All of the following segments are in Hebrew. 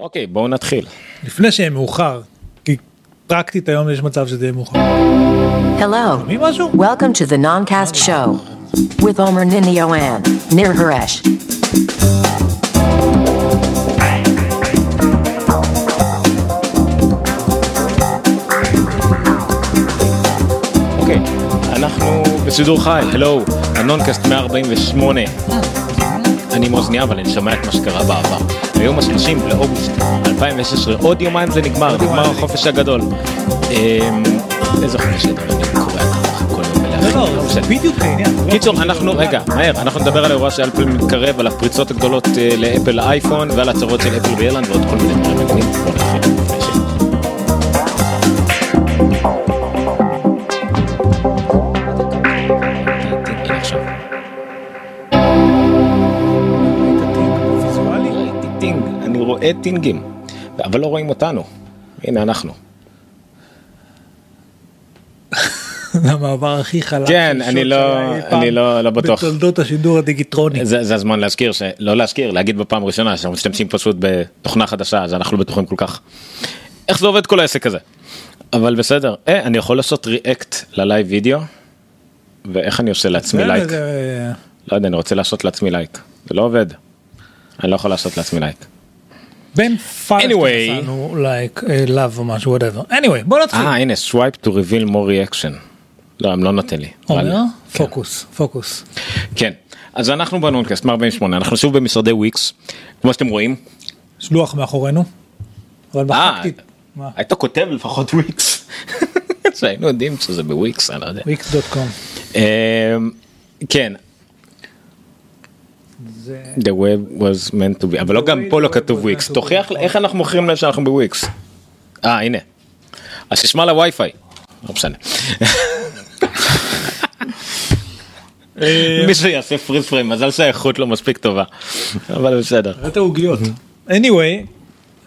אוקיי, בואו נתחיל. לפני שיהיה מאוחר, כי פרקטית היום יש מצב שזה יהיה מאוחר. Hello. מי משהו? Welcome to the Noncast Show with Omer Ninio and Nir Haresh. אוקיי, אנחנו בסידור חי, הלו, הנונקאסט 148. אני עם אוזניה, אבל אני שומע את מה שקרה בעבר. היום ה-30 לאוגוסט 2016, עוד יומיים זה נגמר, נגמר החופש הגדול. אמ, איזה חופש גדול, אני קורא ככה כל יום לא, מלאכים. לא, זה בדיוק העניין. קיצור, אנחנו, רגע, מהר, אנחנו נדבר על האירוע של אפל מתקרב, על הפריצות הגדולות אה, לאפל לאייפון ועל הצהרות של אפל באירלנד ועוד כל מיני דברים מגניבים. אני רואה טינגים, אבל לא רואים אותנו. הנה אנחנו. המעבר הכי חלק. כן, אני לא- אני לא- לא בטוח. בתולדות השידור הדיגיטרוני. זה, זה הזמן להזכיר, ש... לא להזכיר, להגיד בפעם ראשונה שאנחנו משתמשים פשוט בתוכנה חדשה, אז אנחנו לא בטוחים כל כך איך זה עובד כל העסק הזה. אבל בסדר, אה, אני יכול לעשות react ל live video, ואיך אני עושה לעצמי לייק? לא יודע, אני רוצה לעשות לעצמי לייק. זה לא עובד. אני לא יכול לעשות לעצמי לייק. בין פייל Anyway. שעשינו לייק לאו או משהו whatever. anyway בוא נתחיל. אה, הנה, swipe to reveal more reaction. לא, הם לא נותן לי. אומר? כן. פוקוס פוקוס. כן. אז אנחנו בנונקאסט 148, אנחנו שוב במשרדי וויקס, כמו שאתם רואים. יש לוח מאחורינו. אבל אה, מחקתי. היית כותב לפחות וויקס. שהיינו יודעים שזה בוויקס, אני לא יודע. wix.com. אמ, כן, זה the web was meant to be, אבל לא גם פה לא כתוב וויקס, תוכיח. איך אנחנו מוכרים להם שאנחנו בוויקס. אה, הנה. אז תשמע לווי-פיי. לא משנה. מישהו יעשה פריז פריים, מזל שהאיכות לא מספיק טובה. אבל בסדר. ראית עוגיות. anyway.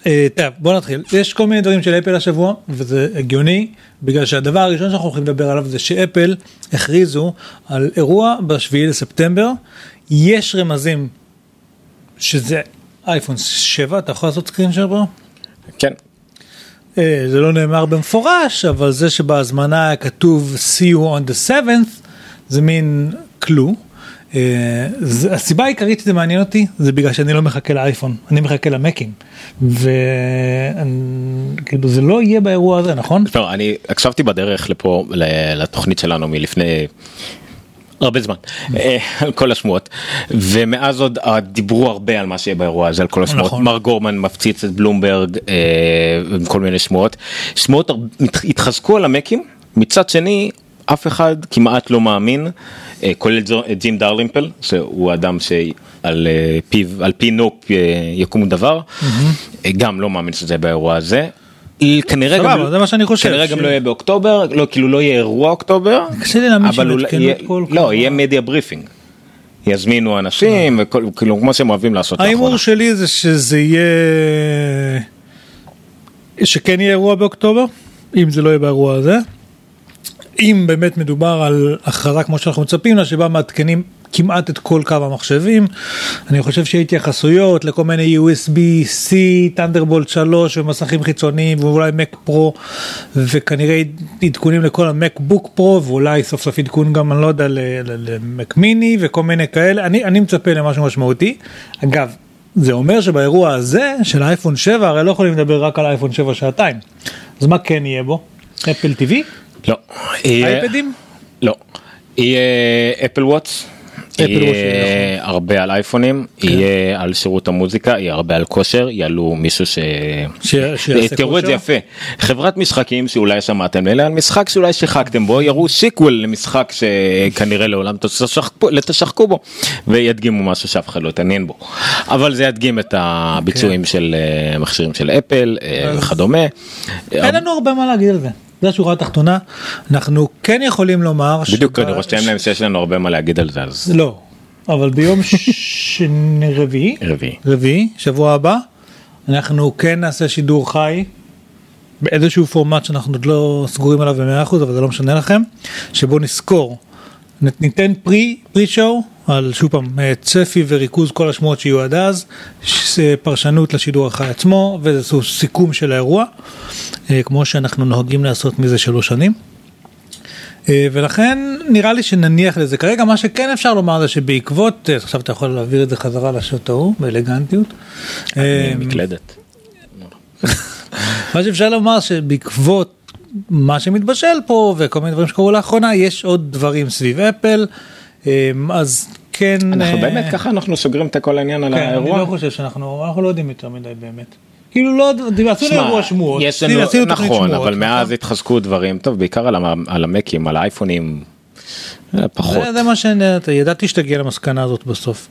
אה, טוב, בוא נתחיל יש כל מיני דברים של אפל השבוע וזה הגיוני בגלל שהדבר הראשון שאנחנו הולכים לדבר עליו זה שאפל הכריזו על אירוע בשביעי לספטמבר יש רמזים שזה אייפון 7 אתה יכול לעשות סקרין שלו? כן. אה, זה לא נאמר במפורש אבל זה שבהזמנה היה כתוב see you on the 7th זה מין קלו. אה, זה- הסיבה העיקרית שזה מעניין אותי זה בגלל שאני לא מחכה לאייפון אני מחכה למקים וכאילו זה לא יהיה באירוע הזה נכון? לא, אני הקשבתי בדרך לפה לתוכנית שלנו מלפני הרבה זמן אה, על כל השמועות. ומאז עוד אה, דיברו הרבה על מה שיהיה באירוע הזה על כל השמועות. נכון. מר גורמן מפציץ את בלומברג אה, עם כל מיני שמועות. שמועות התחזקו על המקים. מצד שני אף אחד כמעט לא מאמין אה, כולל ג'ו- ג'ים דרלימפל שהוא אדם שעל אה, פיו על פי נופ אה, יקום דבר. אה, גם לא מאמין שזה באירוע הזה. כנראה גם, זה מה שאני חושב, כנראה גם לא יהיה באוקטובר, לא, כאילו לא יהיה אירוע אוקטובר, קשה לי להאמין אבל שהם יהיה- את כל לא, יהיה media briefing. יזמינו אנשים, כאילו כמו שהם אוהבים לעשות. ההימור שלי זה שזה יהיה שכן יהיה אירוע באוקטובר אם זה לא יהיה באירוע הזה. אם באמת מדובר על הכרזה כמו שאנחנו מצפים לה שבה מעדכנים כמעט את כל קו המחשבים אני חושב שיהיה התייחסויות לכל מיני USB-C, Thunderbolt 3 ומסכים חיצוניים ואולי Mac Pro וכנראה עדכונים לכל המקבוק פרו ואולי סוף סוף עדכון גם אני לא יודע למק מיני וכל מיני כאלה אני אני מצפה למשהו משמעותי אגב זה אומר שבאירוע הזה של האייפון 7 הרי לא יכולים לדבר רק על האייפון 7 שעתיים אז מה כן יהיה בו אפל טיווי לא. אייפדים לא. יהיה Apple Watch. יהיה הרבה על אייפונים, יהיה על שירות המוזיקה, יהיה הרבה על כושר, יעלו מישהו ש... שיעשה תראו את זה? יפה. חברת משחקים שאולי שמעתם עליה, על משחק שאולי שיחקתם בו, יראו sequel למשחק שכנראה לעולם תשחקו- בו, וידגימו משהו שאף אחד לא יתעניין בו. אבל זה ידגים את הביצועים של אה, מכשירים של אפל אה, וכדומה. אין לנו הרבה מה להגיד על זה. זו השורה התחתונה אנחנו כן יכולים לומר בדיוק, שב- אני רושם להם שיש לנו הרבה מה להגיד על זה, אז לא אבל ביום שני רביעי רביעי. רביעי שבוע הבא אנחנו כן נעשה שידור חי באיזשהו פורמט שאנחנו עוד לא סגורים עליו במאה אחוז אבל זה לא משנה לכם שבו נזכור ניתן פרי פרי שואו על שוב פעם אה, צפי וריכוז כל השמועות שיהיו עד אז, ש- פרשנות לשידור החי עצמו ואיזשהו סיכום של האירוע, אה, כמו שאנחנו נוהגים לעשות מזה שלוש שנים. אה, ולכן נראה לי שנניח לזה כרגע מה שכן אפשר לומר זה שבעקבות אה, עכשיו אתה יכול להעביר את זה חזרה לשעות ההוא באלגנטיות. אה, מקלדת. מה שאפשר לומר שבעקבות מה שמתבשל פה וכל מיני דברים שקרו לאחרונה יש עוד דברים סביב אפל אה, אז כן אנחנו אה, באמת ככה אנחנו סוגרים את כל העניין על כן, אני האירוע. לא חושב שאנחנו אנחנו לא יודעים יותר מדי באמת. כאילו לא שמע, אירוע שמועות יש לנו, עשינו נכון, שמועות, אבל מאז התחזקו דברים, טוב, בעיקר על על המקים, על האייפונים, אה, פחות. זה, זה מה שידעתי שתגיע למסקנה הזאת בסוף.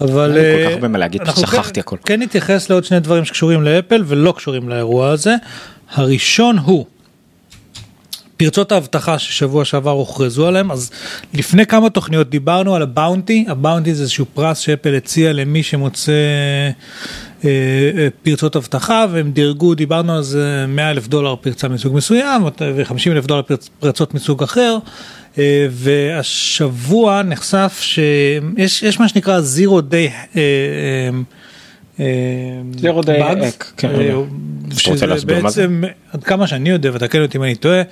אבל כל אה, כך הרבה מה להגיד, שכחתי כן- הכל. כן נתייחס לעוד שני דברים שקשורים לאפל ולא קשורים לאירוע הזה. הראשון הוא פרצות האבטחה ששבוע שעבר הוכרזו עליהם אז לפני כמה תוכניות דיברנו על הבאונטי הבאונטי זה איזשהו פרס שאפל הציע למי שמוצא אה, אה, פרצות אבטחה והם דירגו דיברנו על זה 100 אלף דולר פרצה מסוג מסוים ו-50 אלף דולר פרצ, פרצות מסוג אחר אה, והשבוע נחשף שיש יש מה שנקרא zero day. Zero day bugs, hack, כן, אה, אתה רוצה שזה? בעצם עד כמה שאני יודע ותקן אותי אם אני טועה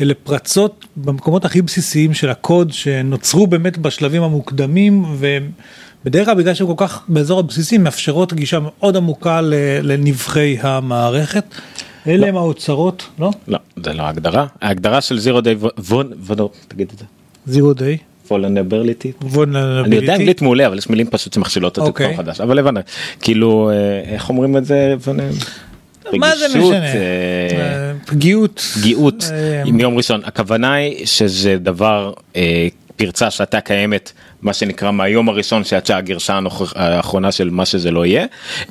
אלה פרצות במקומות הכי בסיסיים של הקוד שנוצרו באמת בשלבים המוקדמים ובדרך כלל בגלל שהם כל כך באזור הבסיסי מאפשרות גישה מאוד עמוקה ל- לנבחי המערכת. אלה הם האוצרות לא? לא, זה לא ההגדרה. ההגדרה של זירו דיי וונור, תגיד את זה. זירו דיי. פולנביליטי. אני יודע אנגלית מעולה אבל יש מילים פשוט שמכשילות אותי אוקיי. פעם חדש אבל הבנת כאילו אה, איך אומרים את זה מה זה משנה? אה, אה, פגיעות. פגיעות אה, מיום ראשון הכוונה היא שזה דבר אה, פרצה שהייתה קיימת מה שנקרא מהיום הראשון שיצאה הגרשה האחרונה של מה שזה לא יהיה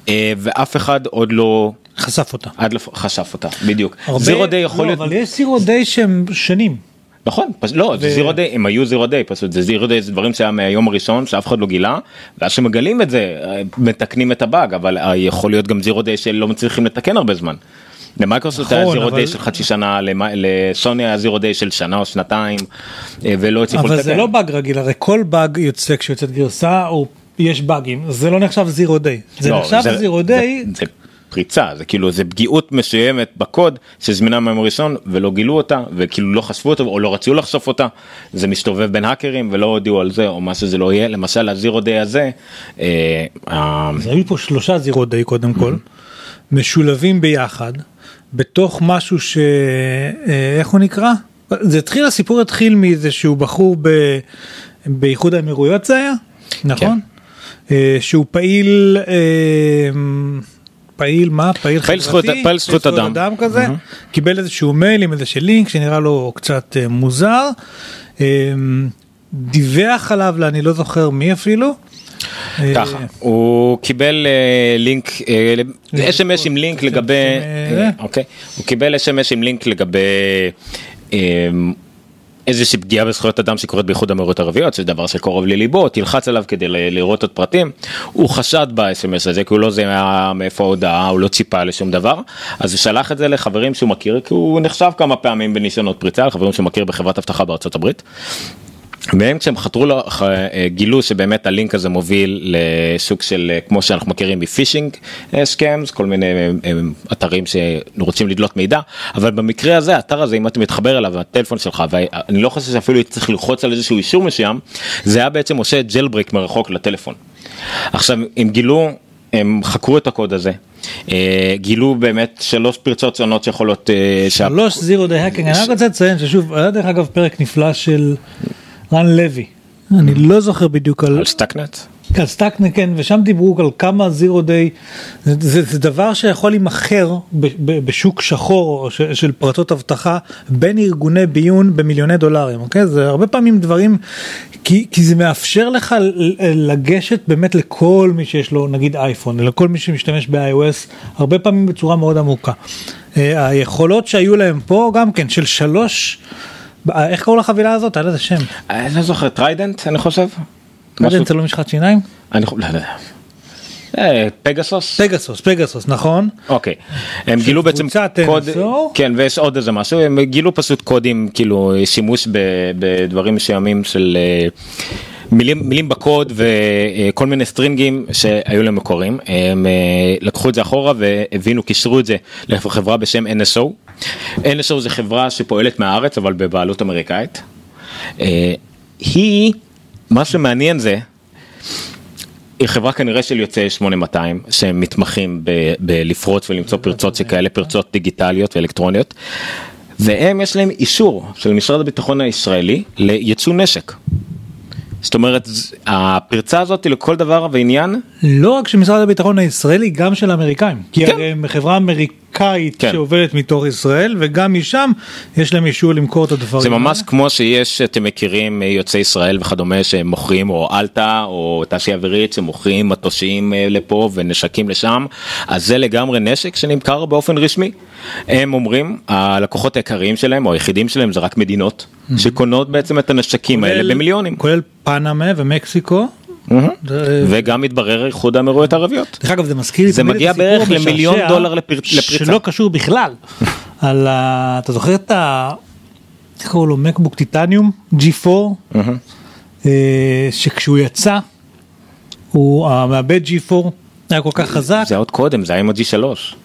אה, ואף אחד עוד לא חשף אותה. עד. חשף אותה בדיוק הרבה- זירו דיי יכול לא, להיות אבל יש זירו דיי שהם שנים. נכון. לא זה זירו דיי הם היו זירו דיי פשוט זה זירו דיי זה דברים שהיה מהיום הראשון שאף אחד לא גילה ואז שמגלים את זה אה, מתקנים את הבאג אבל אה, יכול להיות גם זירו דיי שלא מצליחים לתקן הרבה זמן. למייקרוסופט היה נכון, זירו אבל- דיי של חצי שנה לסוני היה זירו דיי של שנה או שנתיים אה, ולא הצליחו אבל לתקן. זה לא באג רגיל, הרי כל באג יוצא כשיוצאת גרסה, או יש באגים, זה לא נחשב זירו דיי. זה לא, נחשב זירו דיי, זה, זה פריצה זה כאילו זה פגיעות מסוימת בקוד שזמינה מהיום הראשון ולא גילו אותה וכאילו לא חשפו אותה או לא רצו לחשוף אותה זה מסתובב בין האקרים ולא הודיעו על זה או מה שזה לא יהיה למשל הזירו דיי הזה. אה, אז היו פה שלושה זירו דיי קודם כל, משולבים ביחד, בתוך משהו ש... אה, הוא נקרא? זה התחיל, הסיפור התחיל מאיזשהו בחור ב... באיחוד האמירויות זה היה, נכון? אה, שהוא פעיל, אה, פעיל מה? פעיל פעיל חברתי? זכויות- פעיל זכויות אדם. אדם כזה, קיבל איזשהו מייל עם איזשהו לינק שנראה לו קצת אה, מוזר, אה, דיווח עליו לאני לא זוכר מי אפילו. אה, ככה הוא קיבל אה, לינק אה, אס.אם.אס עם לינק לגבי אוקיי הוא קיבל אס.אם.אס עם לינק לגבי איזושהי פגיעה בזכויות אדם שקורית באיחוד האמירויות הערביות שזה דבר שקרוב לליבו תלחץ עליו כדי לראות עוד פרטים הוא חשד ב-אס.אם.אס הזה כי הוא לא זיהה מאיפה ההודעה הוא לא ציפה לשום דבר אז הוא שלח את זה לחברים שהוא מכיר כי הוא נחשב כמה פעמים בניסיונות פריצה לחברים שהוא מכיר בחברת אבטחה בארצות הברית. והם כשהם חתרו לו אה, גילו שבאמת הלינק הזה מוביל לסוג של אה, כמו שאנחנו מכירים מפישינג סקאמס כל מיני אה, אה, אתרים שרוצים לדלות מידע אבל במקרה הזה האתר הזה אם אתה מתחבר אליו הטלפון שלך ואני לא חושב שאפילו צריך ללחוץ על איזשהו אישור מסוים זה היה בעצם עושה ג'לבריק מרחוק לטלפון. עכשיו הם גילו הם חקרו את הקוד הזה אה, גילו באמת שלוש פרצות שונות שיכולות אה, שלוש zero day hacking, אני רק רוצה לציין ששוב, היה דרך אגב פרק נפלא של רן לוי, אני לא זוכר בדיוק על על Stuxnet. על Stuxnet כן ושם דיברו על כמה zero day זה, זה, זה דבר שיכול להימכר בשוק שחור ש, של פרצות אבטחה בין ארגוני ביון במיליוני דולרים אוקיי זה הרבה פעמים דברים כי, כי זה מאפשר לך לגשת באמת לכל מי שיש לו נגיד אייפון לכל מי שמשתמש ב-iOS הרבה פעמים בצורה מאוד עמוקה. אה, היכולות שהיו להם פה גם כן של שלוש איך קראו לחבילה הזאת? היה לזה שם. אני לא זוכר Trident אני חושב. משהו- זה אצל משחת שיניים? אני חושב, לא יודע. אה, פגסוס? פגסוס, פגסוס, נכון? אוקיי. הם גילו בעצם קוד. כן ויש עוד איזה משהו, הם גילו פשוט קודים כאילו שימוש בדברים מסוימים של אה, מילים, מילים בקוד וכל מיני סטרינגים שהיו להם מקורים, הם אה, לקחו את זה אחורה והבינו, קישרו את זה לחברה בשם NSO. NSO זה חברה שפועלת מהארץ אבל בבעלות אמריקאית. אה, היא, מה שמעניין זה, היא חברה כנראה של יוצאי 8200 שהם מתמחים ב- בלפרוץ ולמצוא פרצות שכאלה פרצות דיגיטליות ואלקטרוניות. והם יש להם אישור של משרד הביטחון הישראלי לייצוא נשק. זאת אומרת הפרצה הזאת לכל דבר ועניין לא רק של משרד הביטחון הישראלי, גם של האמריקאים. כי כן. הם חברה אמריקאית כן. שעובדת מתוך ישראל, וגם משם יש להם אישור למכור את הדברים. זה ממש האלה. כמו שיש אתם מכירים אה, יוצאי ישראל וכדומה שהם מוכרים או אלטה או תעשייה אווירית שמוכרים מטושים אה, לפה ונשקים לשם אז זה לגמרי נשק שנמכר באופן רשמי. הם אומרים הלקוחות העיקריים שלהם או היחידים שלהם זה רק מדינות שקונות בעצם את הנשקים האלה כולל- במיליונים. כולל פנמה ומקסיקו. וגם מתברר איחוד האמירויות הערביות. דרך אגב זה מזכיר לי זה מגיע בערך למיליון דולר לפר- לפריצה. שלא קשור בכלל. על ה... אתה זוכר את ה... איך קראו לו? מקבוק טיטניום G4 אה, שכשהוא יצא הוא המעבד G4 היה כל כך חזק. זה עוד קודם זה היה עם ה-G3.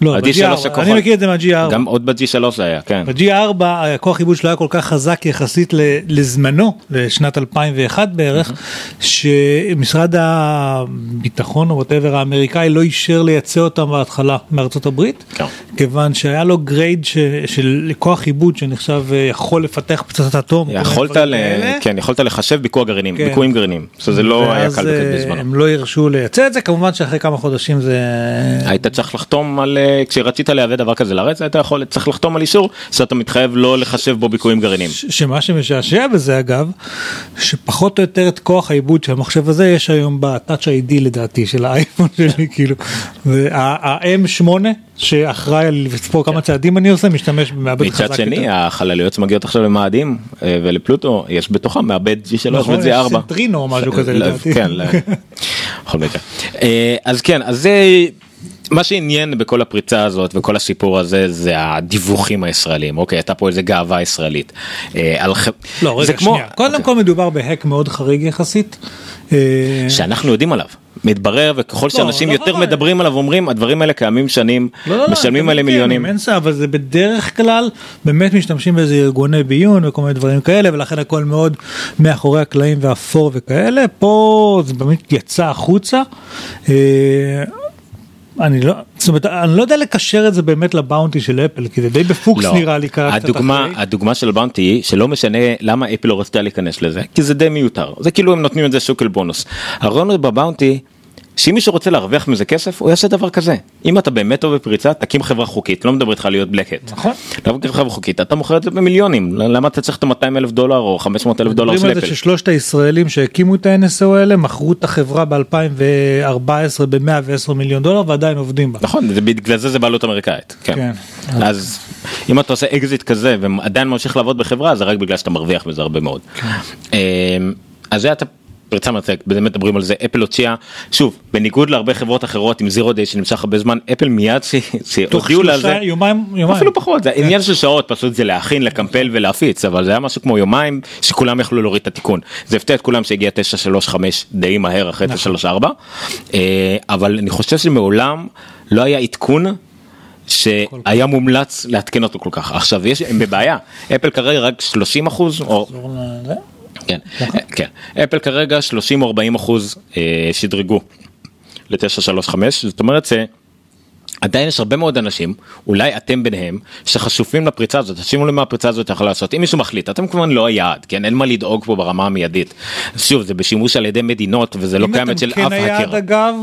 לא, ה-G3 ב-G4, הכוחות. אני מכיר את זה מה-G4. גם עוד ב-G3 זה היה כן. ב-G4 הכוח עיבוד שלו היה כל כך חזק יחסית לזמנו, לשנת 2001 בערך, שמשרד הביטחון או whatever האמריקאי לא אישר לייצא אותם בהתחלה מארצות הברית, כן. כיוון שהיה לו grade ש- של כוח עיבוד שנחשב אה, יכול לפתח פצצת אטום. יכולת, ל... כן, יכולת לחשב ביקוע גרעינים, כן. ביקועים גרעינים, שזה לא היה קל אה, בזמנו. הם לא הרשו לייצא את זה, כמובן שאחרי כמה חודשים זה... היית צריך לחתום על, אה, כשרצית לייבא דבר כזה לארץ, היית יכול, צריך לחתום על אישור שאתה מתחייב לא לחשב בו ביקועים גרעינים. ש- שמה שמשעשע בזה אגב, שפחות או יותר את כוח העיבוד של המחשב הזה יש היום ב-Touch ID לדעתי של האייפון שלי כאילו, וה-M8 שאחראי על לספור כמה צעדים אני עושה משתמש במעבד חזק מצד שני, יותר. החלליות שמגיעות עכשיו למאדים אה, ולפלוטו, יש בתוכם מעבד G3 נכון, יש ו-G4. סנטרינו או משהו כזה לא, לדעתי. כן, לא. בכל מקרה. אה, אז כן, אז זה... מה שעניין בכל הפריצה הזאת וכל הסיפור הזה זה הדיווחים הישראלים אוקיי הייתה פה איזה גאווה ישראלית. אה, על לא רגע כמו- שנייה, קודם אוקיי. כל מדובר בהק מאוד חריג יחסית. אה, שאנחנו יודעים עליו מתברר וככל שאנשים לא, יותר לא. מדברים עליו אומרים הדברים האלה קיימים שנים לא, לא, לא, משלמים הם עליהם מיליונים. אין סע, אבל זה בדרך כלל באמת משתמשים באיזה ארגוני ביון וכל מיני דברים כאלה ולכן הכל מאוד מאחורי הקלעים ואפור וכאלה פה זה באמת יצא החוצה. אני לא, זאת אומרת, אני לא יודע לקשר את זה באמת לבאונטי של אפל, כי זה די בפוקס לא. נראה לי קצת הדוגמה, אחרי. הדוגמה של באונטי היא שלא משנה למה אפל לא רצתה להיכנס לזה כי זה די מיותר זה כאילו הם נותנים את זה שוקל בונוס. הרעיון בבאונטי שאם מישהו רוצה להרוויח מזה כסף הוא יעשה דבר כזה אם אתה באמת טוב בפריצה תקים חברה חוקית לא מדבר איתך להיות black hat. נכון. תקים חברה חוקית אתה מוכר את זה במיליונים למה אתה צריך את ה-200 אלף דולר או 500 אלף דולר של מדברים על זה אפל. ששלושת הישראלים שהקימו את ה-NSO האלה מכרו את החברה ב-2014 ב-110 מיליון דולר ועדיין עובדים בה. נכון בגלל זה זה בעלות אמריקאית כן. כן. אז אם אתה עושה אקזיט כזה ועדיין ממשיך לעבוד בחברה זה רק בגלל שאתה מרוויח בזה הרבה מאוד. אמ, אז זה אתה פרצה מרתק באמת מדברים על זה. אפל הוציאה שוב בניגוד להרבה חברות אחרות עם זירו דיי שנמשך הרבה זמן אפל מיד שהודיעו לה על זה. יומיים, יומיים. אפילו פחות זה עניין של שעות פשוט זה להכין לקמפל ולהפיץ אבל זה היה משהו כמו יומיים שכולם יכלו להוריד את התיקון. זה הפתיע את כולם שהגיע 935 די מהר אחרי 934 אה, אבל אני חושב שמעולם לא היה עדכון שהיה מומלץ לעדכן אותו כל כך. עכשיו יש הם בבעיה. אפל כרגע רק 30 אחוז או כן, כן. אפל כרגע 30 או 40 אחוז אה, שדרגו ל-935 זאת אומרת שעדיין יש הרבה מאוד אנשים אולי אתם ביניהם שחשופים לפריצה הזאת. תשימו לי מה הפריצה הזאת יכולה לעשות. אם מישהו מחליט אתם כמובן לא היעד כן? אין מה לדאוג פה ברמה המיידית. שוב זה בשימוש על ידי מדינות וזה לא קיים אצל אם אף כן היעד. אגב,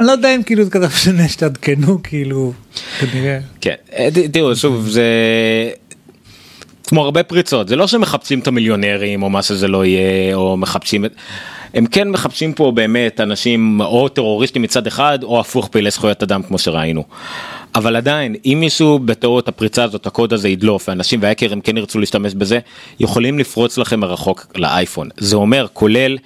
אני לא יודע אם כאילו זה כזה משנה שתעדכנו כאילו כנראה. כן, אה, תראו שוב זה כמו הרבה פריצות זה לא שמחפשים את המיליונרים או מה שזה לא יהיה או מחפשים את. הם כן מחפשים פה באמת אנשים או טרוריסטים מצד אחד או הפוך פעילי זכויות אדם כמו שראינו. אבל עדיין אם מישהו בטעות הפריצה הזאת הקוד הזה ידלוף ואנשים והאקרים כן ירצו להשתמש בזה יכולים לפרוץ לכם מרחוק לאייפון זה אומר כולל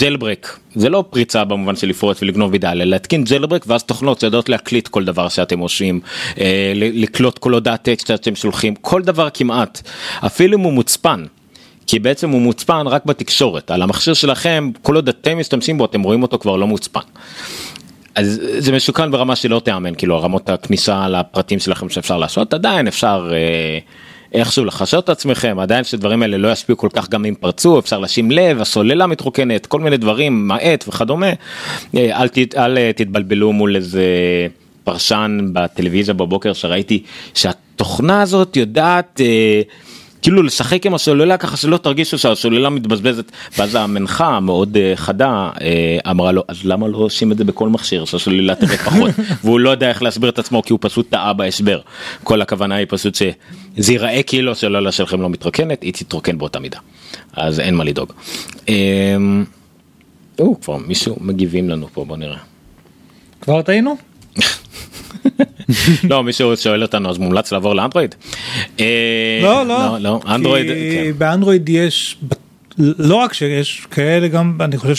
ג'לברק זה לא פריצה במובן של לפרוץ ולגנוב מידע אלא להתקין ג'לברק ואז תוכנות שיודעות להקליט כל דבר שאתם עושים אה, לקלוט כל הודעת טקסט שאתם שולחים כל דבר כמעט אפילו אם הוא מוצפן. כי בעצם הוא מוצפן רק בתקשורת, על המכשיר שלכם, כל עוד אתם משתמשים בו, אתם רואים אותו כבר לא מוצפן. אז זה מסוכן ברמה שלא תיאמן, כאילו הרמות הכניסה לפרטים שלכם שאפשר לעשות, עדיין אפשר אה, איכשהו לחשת את עצמכם, עדיין שדברים האלה לא ישפיעו כל כך גם אם פרצו, אפשר לשים לב, הסוללה מתרוקנת, כל מיני דברים, מעט וכדומה. אה, אל, ת, אל אה, תתבלבלו מול איזה פרשן בטלוויזיה בבוקר שראיתי שהתוכנה הזאת יודעת... אה, כאילו לשחק עם הסוללה ככה שלא תרגישו שהסוללה מתבזבזת ואז המנחה המאוד אה, חדה אה, אמרה לו אז למה לא עושים את זה בכל מכשיר שהסוללה תראה פחות והוא לא יודע איך להסביר את עצמו כי הוא פשוט טעה בהסבר כל הכוונה היא פשוט שזה ייראה כאילו הסוללה שלכם לא מתרוקנת היא תתרוקן באותה מידה אז אין מה לדאוג. אמ, או, כבר מישהו מגיבים לנו פה בוא נראה. כבר טעינו? לא מישהו שואל אותנו אז מומלץ לעבור לאנדרואיד. אה, לא, לא, לא אנדרואיד. כי כן. באנדרואיד יש, לא רק שיש כאלה, גם אני חושב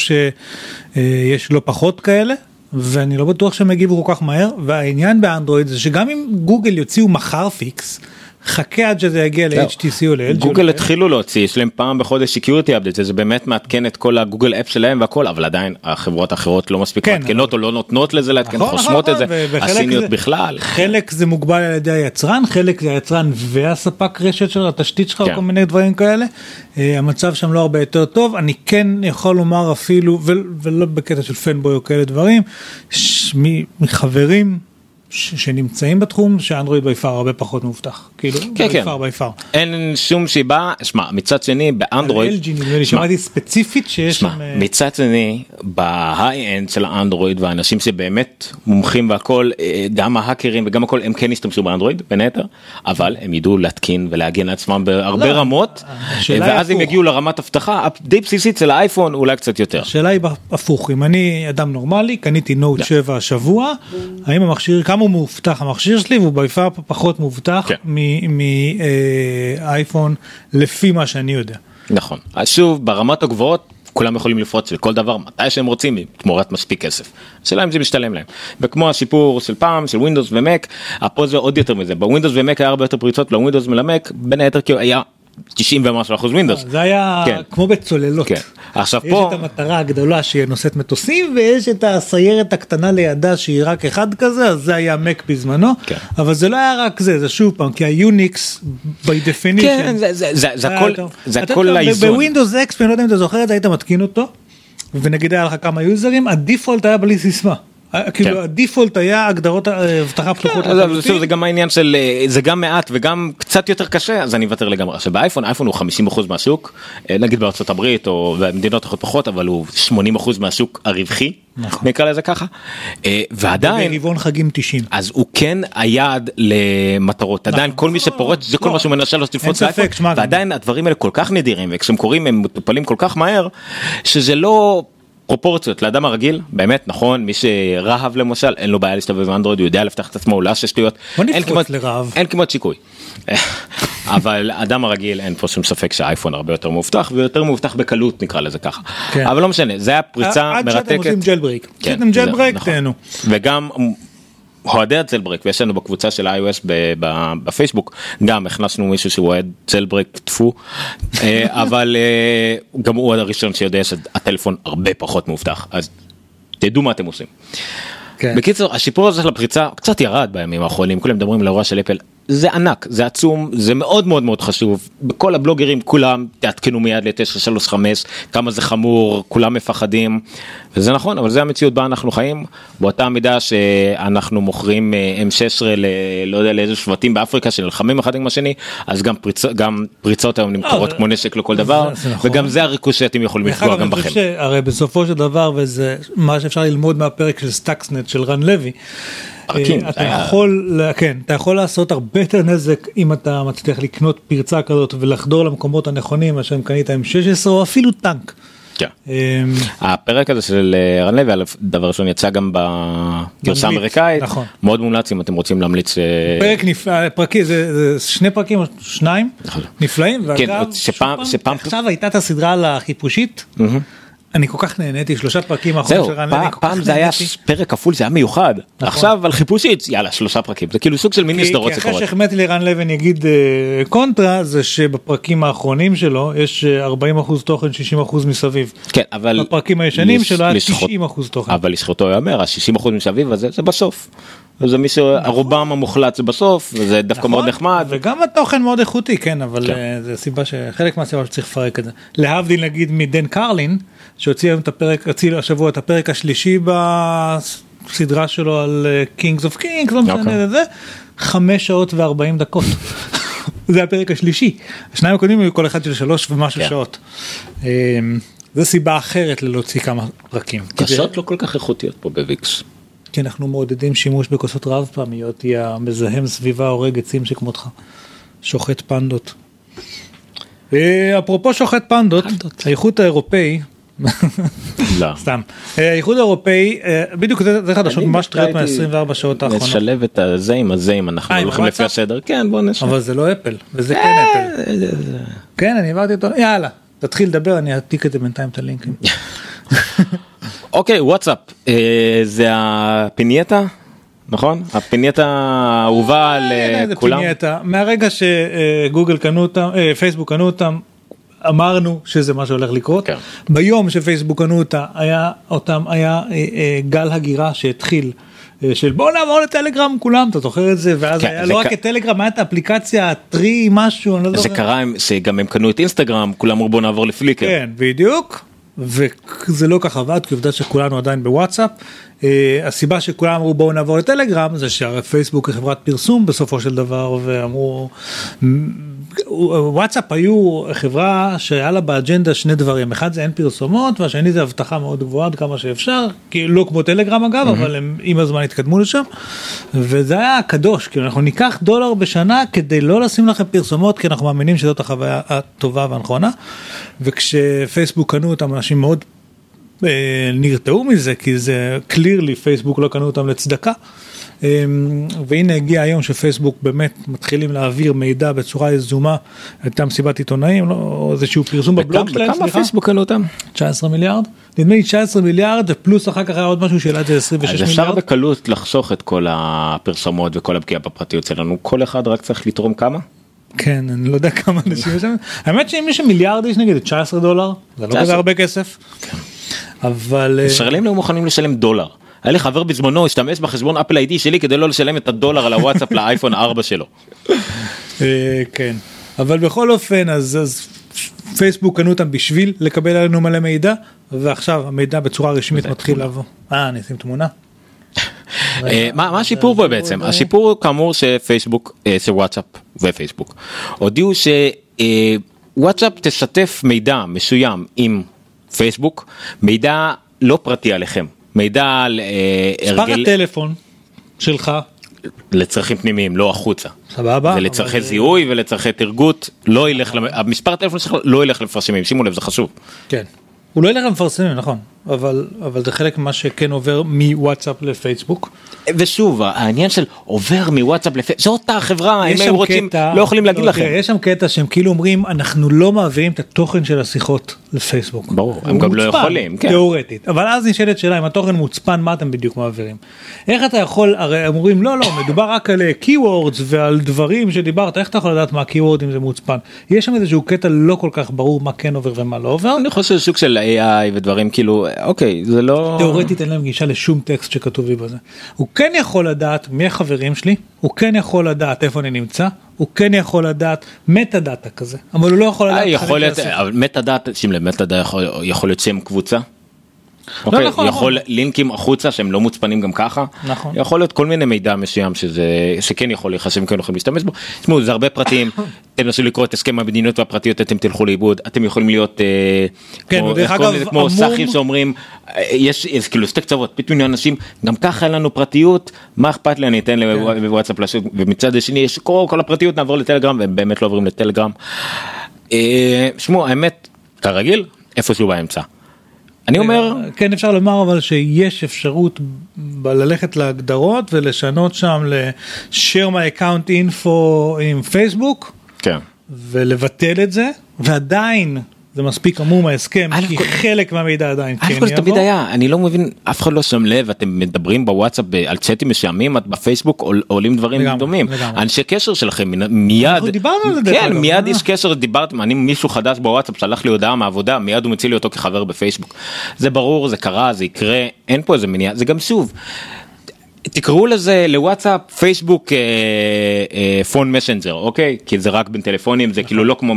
שיש לא פחות כאלה. ואני לא בטוח שהם יגיבו כל כך מהר והעניין באנדרואיד זה שגם אם גוגל יוציאו מחר פיקס חכה עד שזה יגיע ל-HTC או ל-LG. גוגל התחילו להוציא יש להם פעם בחודש security update זה באמת מעדכן את כל הגוגל אפ שלהם והכל אבל עדיין החברות האחרות לא מספיק כן, מעדכנות או לא נותנות לזה לעדכן נכון, חוסמות את זה הסיניות בכלל. חלק זה מוגבל על ידי היצרן חלק זה היצרן והספק רשת של התשתית שלך כן. כל מיני דברים כאלה. אה, המצב שם לא הרבה יותר טוב אני כן יכול לומר אפילו ולא בקטע של פנבוי או כאלה דברים מחברים. ש- שנמצאים בתחום שאנדרואיד by far הרבה פחות מאובטח כאילו כן, כן. פאר by far. אין שום סיבה שמע מצד שני באנדרואיד LG נדמה לי שמע, שמעתי ספציפית שיש שמע, שם אה, מצד שני ב high-end של האנדרואיד והאנשים שבאמת מומחים והכל אה, גם ההאקרים וגם הכל הם כן ישתמשו באנדרואיד בין היתר אבל הם ידעו להתקין ולהגן על עצמם בהרבה לא, רמות היא ואז הם. יגיעו לרמת אבטחה די בסיסית של האייפון אולי קצת יותר. השאלה היא הפוך אם אני אדם נורמלי קניתי Note 7 השבוע האם המכשיר כמה הוא מאובטח המכשיר שלי והוא by far פחות מאובטח כן. מאייפון לפי מה שאני יודע. נכון אז שוב ברמות הגבוהות כולם יכולים לפרוץ לכל דבר מתי שהם רוצים תמורת מספיק כסף. השאלה אם זה משתלם להם וכמו הסיפור של פעם של Windows ו Mac פה זה עוד יותר מזה ב Windows ו Mac היה הרבה יותר פריצות ל Windows ול Mac בין היתר כי היה 90 ומשהו אחוז Windows. זה היה כן. כמו בצוללות. כן. עכשיו יש פה את המטרה הגדולה שהיא נושאת מטוסים ויש את הסיירת הקטנה לידה שהיא רק אחד כזה אז זה היה Mac בזמנו כן. אבל זה לא היה רק זה זה שוב פעם כי ה Unix by definition. כן זה זה זה זה הכל. זה יודע, לאיזון. ב Windows XP אני לא יודע אם אתה זוכר את זה היית מתקין אותו ונגיד היה לך כמה יוזרים ה default היה בלי סיסמה. היה- כאילו ה default היה הגדרות אה, אבטחה פתוחות כן, שוב, לחלוטין. זה גם העניין של אה, זה גם מעט וגם קצת יותר קשה אז אני אוותר לגמרי. עכשיו באייפון אייפון הוא 50% מהשוק אה, נגיד בארצות הברית או במדינות אחרות פחות אבל הוא 80% מהשוק הרווחי נכון. נקרא לזה ככה אה, ועדיין ברבעון חגים 90. אז הוא כן היעד למטרות עדיין כל מי שפורץ זה כל לא, מה שהוא מנסה לעשות לפרוץ לאייפון ועדיין הדברים האלה כל כך נדירים וכשהם קורים הם מטופלים כל כך מהר שזה לא. פרופורציות לאדם הרגיל באמת נכון מי שרהב למשל אין לו בעיה להסתובב באנדרואיד הוא יודע לפתח את עצמו הוא לא עושה שטויות בוא אין נפרוץ כמעט- לרהב. אין כמעט שיקוי. אבל אדם הרגיל אין פה שום ספק שהאייפון הרבה יותר מאובטח ויותר מאובטח בקלות נקרא לזה ככה כן. אבל לא משנה זה היה פריצה עד שאתם מרתקת. עושים ג'לברייק. כן, ג'לברייק נכון. תהנו. וגם אוהדי ה jailbreak ויש לנו בקבוצה של iOS בפייסבוק גם הכנסנו מישהו שהוא אוהד jailbreak טפו אה, אבל אה, גם הוא הראשון שיודע שהטלפון הרבה פחות מאובטח אז תדעו מה אתם עושים. כן. בקיצור השיפור הזה של הפריצה קצת ירד בימים האחרונים כולם מדברים על האירוע של אפל זה ענק זה עצום זה מאוד מאוד מאוד חשוב בכל הבלוגרים כולם תעדכנו מיד ל-935 כמה זה חמור כולם מפחדים וזה נכון אבל זה המציאות בה אנחנו חיים באותה מידה שאנחנו מוכרים אה, M16 ל... לא יודע לאיזה שבטים באפריקה שנלחמים אחד עם השני אז גם פריצות גם פריצות היום נמכרות זה- כמו נשק לכל דבר זה נכון. וגם זה הריכוז שאתם יכולים לפגוע גם בכם. חושב שהרי בסופו של דבר וזה מה שאפשר ללמוד מהפרק של Stuxnet של רן לוי. פרקים, אה, אתה היה- יכול לה- כן אתה יכול לעשות הרבה יותר נזק אם אתה מצליח לקנות פרצה כזאת ולחדור למקומות הנכונים מאשר אם קנית עם 16 או אפילו טנק. כן. אה, הפרק הזה של אה, רן לוי, דבר ראשון יצא גם בגרסה האמריקאית, נכון. מאוד מומלץ אם אתם רוצים להמליץ. אה, פרק נפלא, פרקים, זה, זה שני פרקים, שניים, נפלאים, ואגב, כן, שפעם- שוב פעם, שפעם- עכשיו הייתה את הסדרה על החיפושית, אני כל כך נהניתי שלושה פרקים האחרונים של רן לוי, פעם זה היה. פרק כפול זה היה מיוחד נכון. עכשיו על חיפושית יאללה שלושה פרקים זה כאילו סוג של מיני סדרות כי אחרי. שהחמאתי לרן לוי אני אגיד אה, קונטרה זה שבפרקים האחרונים שלו יש אה, 40% תוכן 60% מסביב. כן אבל בפרקים הישנים שלו היה לזכות- 90% תוכן. אבל לזכותו ייאמר ה-60% מסביב הזה זה בסוף. זה מי שהרובם המוחלט זה בסוף וזה דווקא נכון, מאוד נחמד. וגם התוכן מאוד איכותי כן אבל כן. אה, זה סיבה שחלק מהסיבה שצריך לפרק את זה להבדיל נגיד מדן קרלין שהוציא היום את הפרק הוציא השבוע את הפרק השלישי בסדרה שלו על Kings of Kings לא משנה אוקיי. זה חמש שעות וארבעים דקות. זה הפרק השלישי השניים הקודמים היו כל אחד של שלוש ומשהו כן. שעות. אה, זה סיבה אחרת ללהוציא כמה פרקים. קשות לא כל כך איכותיות פה בוויקס. כי אנחנו מעודדים שימוש בכוסות רב פעמיות, יא מזהם סביבה הורג עצים שכמותך. שוחט פנדות. אה, אפרופו שוחט פנדות, האיחוד האירופאי, לא. סתם, אה, האיחוד האירופאי, אה, בדיוק זה זה חדשות ממש טריות מה-24 שעות האחרונות, נשלב את הזה עם הזה אם אנחנו אה, הולכים לפי? הסדר כן בוא נשלב. אבל זה לא אפל, וזה כן אפל. כן, אני העברתי אותו, יאללה, תתחיל לדבר, אני אעתיק את זה בינתיים את הלינקים. אוקיי וואטסאפ אה, זה הפיניאטה נכון הפיניאטה האהובה על אה, איזה כולם. פיניאטה. מהרגע שגוגל קנו אותם, אה, פייסבוק קנו אותם, אמרנו שזה מה שהולך לקרות. כן. ביום שפייסבוק קנו אותה, היה אותם, היה אה, אה, גל הגירה שהתחיל. אה, של בוא נעבור לטלגרם כולם אתה זוכר את זה ואז כן, היה זה לא רק ק- את טלגרם היה את האפליקציה הטרי משהו אני לא זה זוכר. קרה הם- שגם הם קנו את אינסטגרם כולם אמרו בוא נעבור לפליקר. כן בדיוק וזה לא כך עבד כי עובדה שכולנו עדיין בוואטסאפ. אה, הסיבה שכולם אמרו בואו נעבור לטלגרם זה שהרי פייסבוק היא חברת פרסום בסופו של דבר ואמרו "מ- וואטסאפ היו חברה שהיה לה באג'נדה שני דברים אחד זה אין פרסומות והשני זה אבטחה מאוד גבוהה עד כמה שאפשר כי לא כמו טלגרם אגב אבל הם עם הזמן התקדמו לשם וזה היה קדוש כאילו אנחנו ניקח דולר בשנה כדי לא לשים לכם פרסומות כי אנחנו מאמינים שזאת החוויה הטובה והנכונה וכשפייסבוק קנו אותם אנשים מאוד נרתעו מזה כי זה קלירלי פייסבוק לא קנו אותם לצדקה. אה, והנה הגיע היום שפייסבוק באמת מתחילים להעביר מידע בצורה יזומה, הייתה מסיבת עיתונאים, לא, איזשהו פרסום בבלוג בכמה שלהם, בכמה סליחה, פייסבוק קנו אותם? 19 מיליארד, נדמה לי 19 מיליארד ופלוס אחר כך היה עוד משהו שהעלה את זה 26 אז אפשר מיליארד. בקלות לחסוך את כל הפרסומות וכל הפגיעה בפרטיות שלנו כל אחד רק צריך לתרום כמה? כן, אני לא יודע כמה אנשים יש שם, האמת שאם יש מיליארד איש נגיד 19 דולר, זה לא 19. כזה הרבה כסף, אבל אה, ישראלים לא מוכנים לשלם דולר. היה לי חבר בזמנו השתמש בחשבון אפל איי-די שלי כדי לא לשלם את הדולר על הוואטסאפ לאייפון 4 שלו. אה, כן, אבל בכל אופן אז, אז פייסבוק קנו אותם בשביל לקבל עלינו מלא מידע ועכשיו המידע בצורה רשמית מתחיל לבוא. אה, אני אשים תמונה. אה, מה השיפור פה בעצם השיפור הוא כאמור שפייסבוק שוואטסאפ ופייסבוק הודיעו שוואטסאפ תשתף מידע מסוים עם פייסבוק מידע לא פרטי עליכם מידע על אה, מספר הרגל הטלפון שלך, לצרכים פנימיים לא החוצה. סבבה, ולצרכי אבל- זיהוי ולצרכי טרגוט לא ילך למ- המספר הטלפון שלך לא ילך למפרסמים שימו לב זה חשוב. כן. הוא לא ילך למפרסמים נכון, אבל, אבל זה חלק ממה שכן עובר מוואטסאפ לפייסבוק. ושוב העניין של עובר מוואטסאפ לפייסבוק זו אותה חברה אם הם רוצים קטע- לא יכולים להגיד לא, לכם. יש שם קטע שהם כאילו אומרים אנחנו לא מעבירים את התוכן של השיחות לפייסבוק. ברור, הם גם לא מוצפן, יכולים, כן. תיאורטית. אבל אז נשאלת שאלה אם התוכן מוצפן מה אתם בדיוק מעבירים. איך אתה יכול הרי הם אומרים לא לא מדובר רק על keywords ועל דברים שדיברת איך אתה יכול לדעת מה ה-keyword אם זה מוצפן. יש שם איזשהו קטע לא כל כך ברור מה כן עובר ומה לא עובר. אני חושב סוג של AI ודברים כאילו אוקיי זה לא תיאורטית אין להם גישה לשום טקסט שכתוב לי בזה. הוא כן יכול לדעת מי החברים שלי, הוא כן יכול לדעת איפה אני נמצא, הוא כן יכול לדעת metadata כזה, אבל הוא לא יכול אה, לדעת... יכול להיות metadata שים לב metadata יכול להיות שם קבוצה. אוקיי, נכון, יכול נכון. לינקים החוצה שהם לא מוצפנים גם ככה נכון. יכול להיות כל מיני מידע מסוים שזה שכן יכול להיחשב כן יכולים להשתמש בו. תשמעו זה הרבה פרטים תנסו לקרוא את הסכם המדיניות והפרטיות אתם תלכו לאיבוד אתם יכולים להיות אה, כן, כמו- קוראים אגב? כמו אמור- סאחים שאומרים אה, יש יש כאילו שתי קצוות פתאום אנשים גם ככה אין לנו פרטיות מה אכפת לי אני אתן כן. לוואטסאפ לשוק ומצד השני יש כל כל הפרטיות נעבור לטלגרם והם באמת לא עוברים לטלגרם. אה, שמעו האמת כרגיל איפשהו באמצע. אני אומר כן אפשר לומר אבל שיש אפשרות ללכת להגדרות ולשנות שם ל-share my account info עם פייסבוק כן. ולבטל את זה ועדיין זה מספיק עמום ההסכם, כי כל- חלק מהמידע עדיין כן זה תמיד יעבור. היה, אני לא מבין, אף אחד לא שם לב, אתם מדברים בוואטסאפ על צ'אטים מסוימים, את בפייסבוק עול- עולים דברים לגמרי, דומים. לגמרי. אנשי קשר שלכם מיד, דיברנו על זה כן, מיד אה. איש קשר דיברתם, אני מישהו חדש בוואטסאפ שלח לי הודעה מהעבודה, מיד הוא מציע לי אותו כחבר בפייסבוק. זה ברור, זה קרה, זה יקרה, אין פה איזה מניעה, זה גם שוב. תקראו לזה לוואטסאפ פייסבוק אה, אה, phone messenger אוקיי כי זה רק בין טלפונים זה כאילו לא כמו.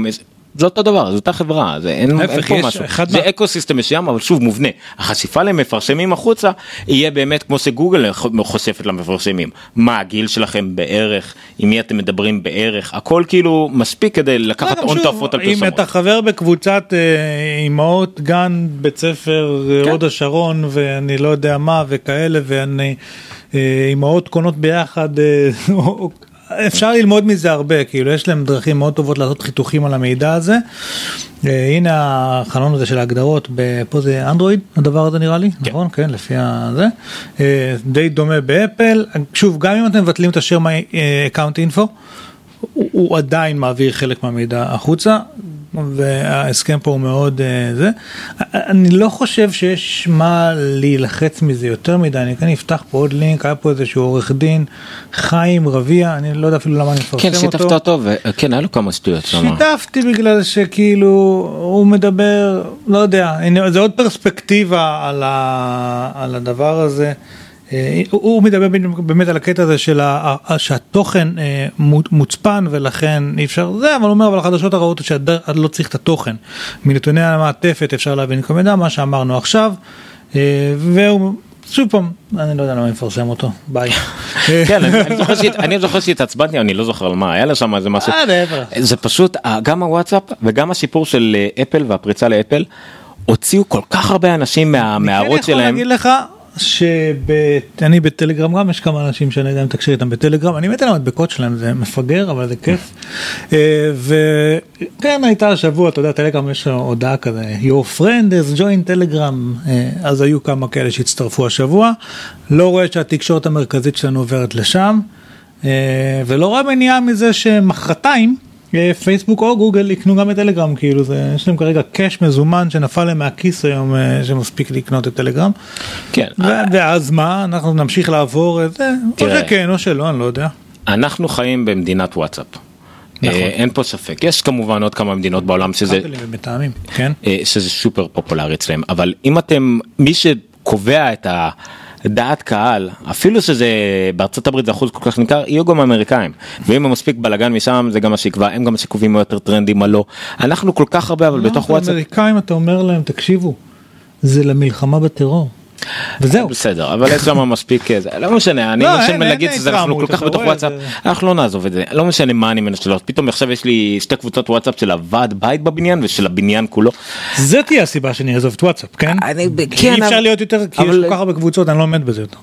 זה אותו דבר זה אותה חברה זה אין, אין פה משהו. זה מה- ecosystem מסוים אבל שוב מובנה. החשיפה למפרסמים החוצה יהיה באמת כמו שגוגל חושפת למפרסמים. מה הגיל שלכם בערך? עם מי אתם מדברים בערך? הכל כאילו מספיק כדי לקחת לא, הון תועפות על אם פרסומות. אתה חבר בקבוצת אה, אימהות גן בית ספר אה, כן. הוד השרון ואני לא יודע מה וכאלה ואני אה, אימהות קונות ביחד אה, אפשר ללמוד מזה הרבה כאילו יש להם דרכים מאוד טובות לעשות חיתוכים על המידע הזה. אה, הנה החלון הזה של ההגדרות פה זה אנדרואיד הדבר הזה נראה לי נכון כן לפי הזה אה, די דומה באפל שוב גם אם אתם מבטלים את השם account info. הוא, הוא עדיין מעביר חלק מהמידע החוצה וההסכם פה הוא מאוד אה, זה. אני לא חושב שיש מה להילחץ מזה יותר מדי, אני כאן אפתח פה עוד לינק, היה פה איזשהו עורך דין, חיים רביע, אני לא יודע אפילו למה אני מפרסם כן אותו. שיתפת אותו וכן היה לו כמה שטויות. שיתפתי בגלל שכאילו הוא מדבר, לא יודע, זה עוד פרספקטיבה על, ה, על הדבר הזה. אה, הוא מדבר באמת על הקטע הזה של ה, שהתוכן אה, מו- מוצפן ולכן אי אפשר זה, אבל הוא אומר אבל החדשות הרעות שעד לא צריך את התוכן. מנתוני המעטפת אפשר להבין כל מידע, מה שאמרנו עכשיו, אה, והוא שוב פעם, אני לא יודע למה אני מפרסם אותו, ביי. כן, אני- זוכר שהתעצבנתי, אני לא זוכר על מה, היה לה שם איזה משהו. אה. זה פשוט, גם הוואטסאפ וגם הסיפור של אפל והפריצה לאפל, הוציאו כל כך הרבה אנשים מה- מההערות אני כן יכול שלהם. להגיד לך שאני בטלגרם גם יש כמה אנשים שאני יודע אם תקשיר איתם בטלגרם אני מת על המדבקות שלהם זה מפגר אבל זה כיף. אה, וכן הייתה השבוע אתה יודע טלגרם יש הודעה כזה your friend is join אה, אז היו כמה כאלה שהצטרפו השבוע לא רואה שהתקשורת המרכזית שלנו עוברת לשם אה, ולא רואה מניעה מזה שמחרתיים. אה, פייסבוק או גוגל יקנו גם את טלגרם כאילו זה יש להם כרגע קאש מזומן שנפל להם מהכיס היום אה, שמספיק לקנות את טלגרם. כן, ו- ואז מה אנחנו נמשיך לעבור את זה או. שכן או שלא אני לא יודע. אנחנו חיים במדינת וואטסאפ. נכון. אה, אין פה ספק, יש כמובן עוד כמה מדינות בעולם שזה ומטעמים, כן. אה, שזה סופר פופולרי אצלם אבל אם אתם מי שקובע את הדעת קהל אפילו שזה בארצות הברית זה אחוז כל כך ניכר יהיו גם אמריקאים ואם הם מספיק בלאגן משם זה גם מה שיקבע הם גם מה שקובעים מה יותר טרנדי מה לא אנחנו כל כך הרבה אבל בתוך וואטסאפ האמריקאים אתה אומר להם תקשיבו זה למלחמה בטרור. וזהו. בסדר אבל יש שם מספיק אה, לא משנה אני לא, לא להגיד שזה אנחנו כל כך בתוך וואטסאפ זה- אנחנו לא נעזוב את זה לא משנה מה אני מנסה לעשות פתאום עכשיו יש לי שתי קבוצות וואטסאפ של הוועד בית בבניין ושל הבניין כולו. זה תהיה הסיבה שאני אעזוב את וואטסאפ כן? כן, אי אפשר להיות יותר כי יש כל כך הרבה קבוצות אני לא עומד בזה יותר.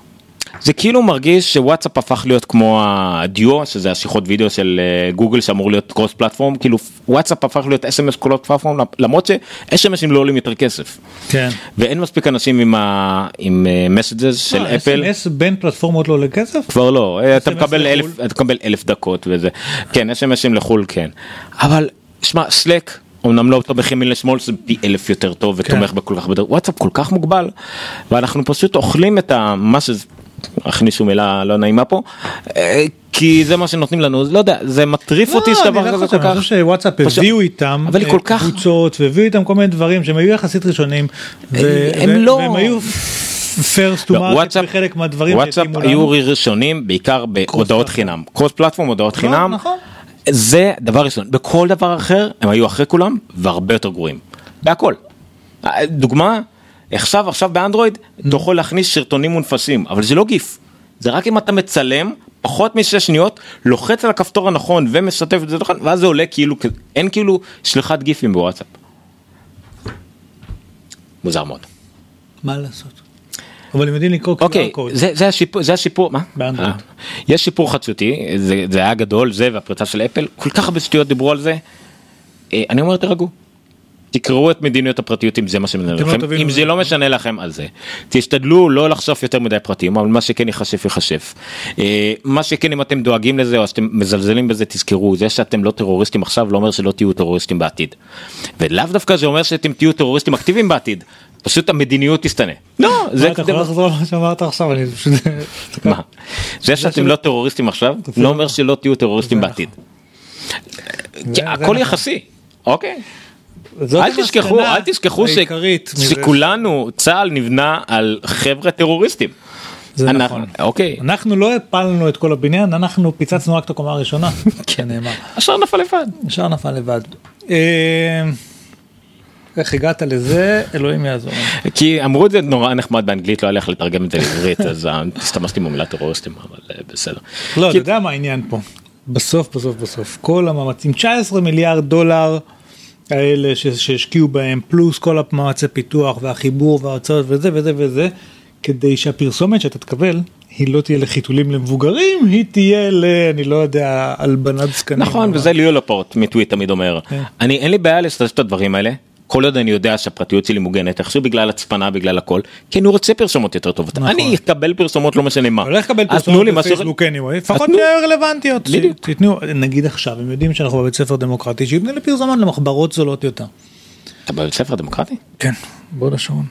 זה כאילו מרגיש שוואטסאפ הפך להיות כמו הדיו שזה השיחות וידאו של אה, גוגל שאמור להיות קרוס פלטפורם כאילו וואטסאפ הפך להיות אס.אם.אס קולות פלטפורם למרות שאס.אם.אסים לא עולים יותר כסף כן. ואין מספיק אנשים עם ה... עם מסג'ז של מה, אפל. SMS בין פלטפורמות לא עולה כסף? כבר לא, אתה מקבל לחו"ל? אלף, אתה מקבל אלף דקות וזה, כן, אס.אם.אסים לחו"ל כן, אבל שמע, סלק, אמנם לא אותו בכימי לשמאל זה פי אלף יותר טוב כן. ותומך בכל כך הרבה, וואטסאפ כל כך מוגבל, ואנחנו פשוט אוכלים את ה... מה שזה, הכניסו מילה לא נעימה פה, אה, כי זה מה שנותנים לנו, לא יודע, זה מטריף אותי לא, שדבר אני לא כזה כל אני כך, חושב שוואטסאפ פשוט- הביאו איתם אה, כך- קבוצות והביאו איתם כל מיני דברים שהם היו יחסית ראשונים. ו- הם ו- לא- והם היו first to לא, market וואטסאפ- בחלק מהדברים וואטסאפ היו. ראשונים בעיקר בהודעות. חינם, קרוס פלטפורם הודעות חינם, נכון. זה דבר ראשון, בכל דבר אחר הם היו אחרי כולם והרבה יותר גרועים, בהכל. דוגמה, עכשיו עכשיו באנדרואיד אתה יכול להכניס סרטונים מונפסים, אבל זה לא גיף, זה רק אם אתה מצלם פחות משש שניות, לוחץ על הכפתור הנכון ומשתף את זה נכון, ואז זה עולה כאילו, אין כאילו שליחת גיפים בוואטסאפ. מוזר מאוד. מה לעשות. אבל הם יודעים לקרוא אוקיי, code. זה, זה השיפור, זה השיפור, מה? באנדרואיד. אה, יש שיפור חדשותי, זה, זה היה גדול, זה והפריצה של אפל, כל כך הרבה שטויות דיברו על זה, אה, אני אומר תירגעו. תקראו את מדיניות הפרטיות אם זה מה שמשנה אתם לא לכם, תבינו אם זה. לא משנה לכם על זה. תשתדלו לא לחשוף יותר מדי פרטים, אבל מה שכן ייחשף ייחשף. אה, מה שכן אם אתם דואגים לזה או שאתם מזלזלים בזה תזכרו, זה שאתם לא טרוריסטים עכשיו לא אומר שלא תהיו טרוריסטים בעתיד. ולאו דווקא זה אומר שאתם תהיו טרוריסטים אקטיביים בעתיד, פשוט המדיניות תשתנה. לא, זה... אתה יכול לחזור על מה שאמרת עכשיו? אני פשוט... מה? זה שאתם לא טרוריסטים עכשיו לא אומר שלא תהיו טרוריסטים זה בעתיד. הכל. יחסי. אוקיי. אל תשכחו, אל תשכחו ש- שכולנו, צה"ל נבנה על חבר'ה טרוריסטים. זה אנחנו- נכון. אוקיי. אנחנו לא הפלנו את כל הבניין, אנחנו פיצצנו רק את הקומה הראשונה, כנאמר. השאר נפל לבד. השאר נפל לבד. אה, איך הגעת לזה? אלוהים יעזור. כי אמרו את זה נורא נחמד באנגלית, לא היה איך לתרגם את זה לעברית, אז השתמשתי במילה טרוריסטים, אבל אה, בסדר. לא, אתה יודע מה העניין פה. בסוף, בסוף, בסוף, כל המאמצים, 19 מיליארד דולר האלה ש- שהשקיעו בהם, פלוס כל המאמצי פיתוח והחיבור וההוצאות וזה וזה וזה, כדי שהפרסומת שאתה תקבל, היא לא תהיה לחיתולים למבוגרים, היא תהיה ל... אני לא יודע, הלבנת זקנים. נכון, וזה ליאו לפורט מטוויט תמיד אומר, כן. אני אין לי בעיה לשתף את הדברים האלה. כל עוד אני יודע שהפרטיות שלי מוגנת איכשהו בגלל הצפנה בגלל הכל כי אני רוצה פרסומות יותר טובות נכון. אני אקבל פרסומות לא משנה מה. הולך לקבל פרסומות בפייסבוק anyway, לפחות. שיהיו רלוונטיות, בדיוק. תיתנו, נגיד עכשיו, הם יודעים שאנחנו בבית ספר דמוקרטי, שיתנו לי פרסומות למחברות זולות יותר. אתה בבית ספר דמוקרטי? כן, בוא לשעון.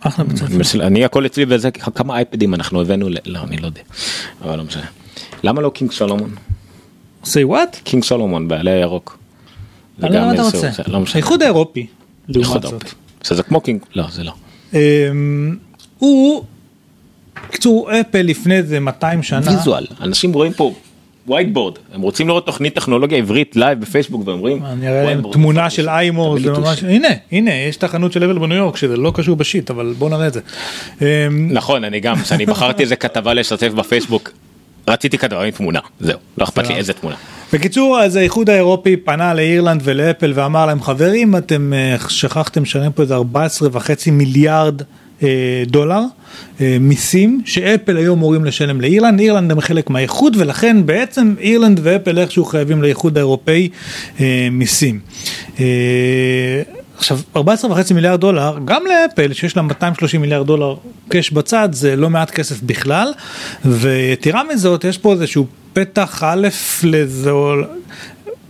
אחלה בית ספר. אני הכל אצלי וזה כמה אייפדים אנחנו הבאנו ל- לא אני לא יודע. אבל לא משנה. למה לא קינג סולומון? say what? קינג סולומון בעלי הירוק. אני לא יודע מה אתה רוצה. לא. האיחוד האירופי, לעומת זאת. שזה כמו קינג לא זה לא. אמ, הוא, בקיצור, אפל לפני זה 200 שנה. ויזואל אנשים רואים פה board הם רוצים לראות תוכנית טכנולוגיה עברית לייב בפייסבוק והם רואים אני אראה להם. תמונה של איימור, זה ממש. הנה, הנה, יש את החנות של אבל בניו יורק, שזה לא קשור בשיט, אבל בוא נראה את זה. אמ, נכון אני גם כשאני בחרתי איזה כתבה לשתף בפייסבוק רציתי כתבה עם תמונה זהו לא אכפת לי. איזה תמונה. בקיצור, אז האיחוד האירופי פנה לאירלנד ולאפל ואמר להם, חברים, אתם אה, שכחתם לשלם פה איזה 14 וחצי מיליארד אה, דולר אה, מיסים שאפל היו אמורים לשלם לאירלנד, אירלנד הם חלק מהאיחוד ולכן בעצם אירלנד ואפל איכשהו חייבים לאיחוד האירופאי מיסים. עכשיו 14 וחצי מיליארד דולר גם לאפל שיש לה 230 מיליארד דולר קאש בצד זה לא מעט כסף בכלל. ויתרה מזאת יש פה איזשהו פתח א' לזה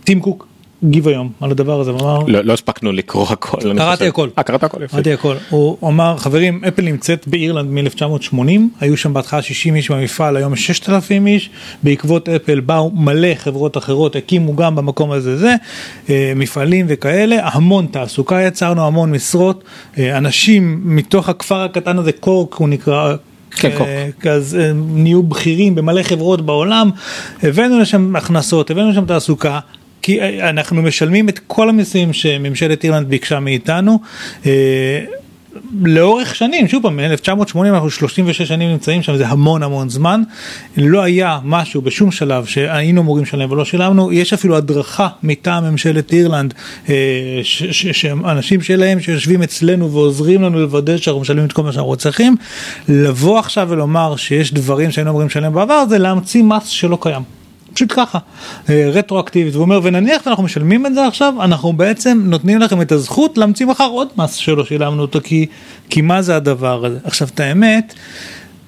טים קוק הגיב היום על הדבר הזה ואמר לא לא הספקנו לקרוא הכל. קראתי חושב. הכל. אה, קראת הכל יפה. קראתי הכל הוא אמר חברים אפל נמצאת באירלנד מ-1980 היו שם בהתחלה 60 איש במפעל היום יש 6,000 איש בעקבות אפל באו מלא חברות אחרות הקימו גם במקום הזה זה אה, מפעלים וכאלה המון תעסוקה יצרנו המון משרות אה, אנשים מתוך הכפר הקטן הזה קורק הוא נקרא. כן, קורק. אה, אז אה, נהיו בכירים במלא חברות בעולם, הבאנו לשם הכנסות, הבאנו לשם תעסוקה, כי אה, אנחנו משלמים את כל המיסים שממשלת אירלנד ביקשה מאיתנו. אה, לאורך שנים, שוב פעם, מ-1980 אנחנו 36 שנים נמצאים שם, זה המון המון זמן, לא היה משהו בשום שלב שהיינו אמורים לשלם ולא שילמנו, יש אפילו הדרכה מטעם ממשלת אירלנד, אה, שאנשים שלהם שיושבים אצלנו ועוזרים לנו לוודא שאנחנו משלמים את כל מה שאנחנו צריכים, לבוא עכשיו ולומר שיש דברים שהיינו אמורים לשלם בעבר, זה להמציא מס שלא קיים. פשוט ככה, אה, רטרואקטיבית, הוא אומר ונניח שאנחנו משלמים את זה עכשיו, אנחנו בעצם נותנים לכם את הזכות להמציא מחר עוד מס שלא שילמנו אותו, כי, כי מה זה הדבר הזה? עכשיו את האמת,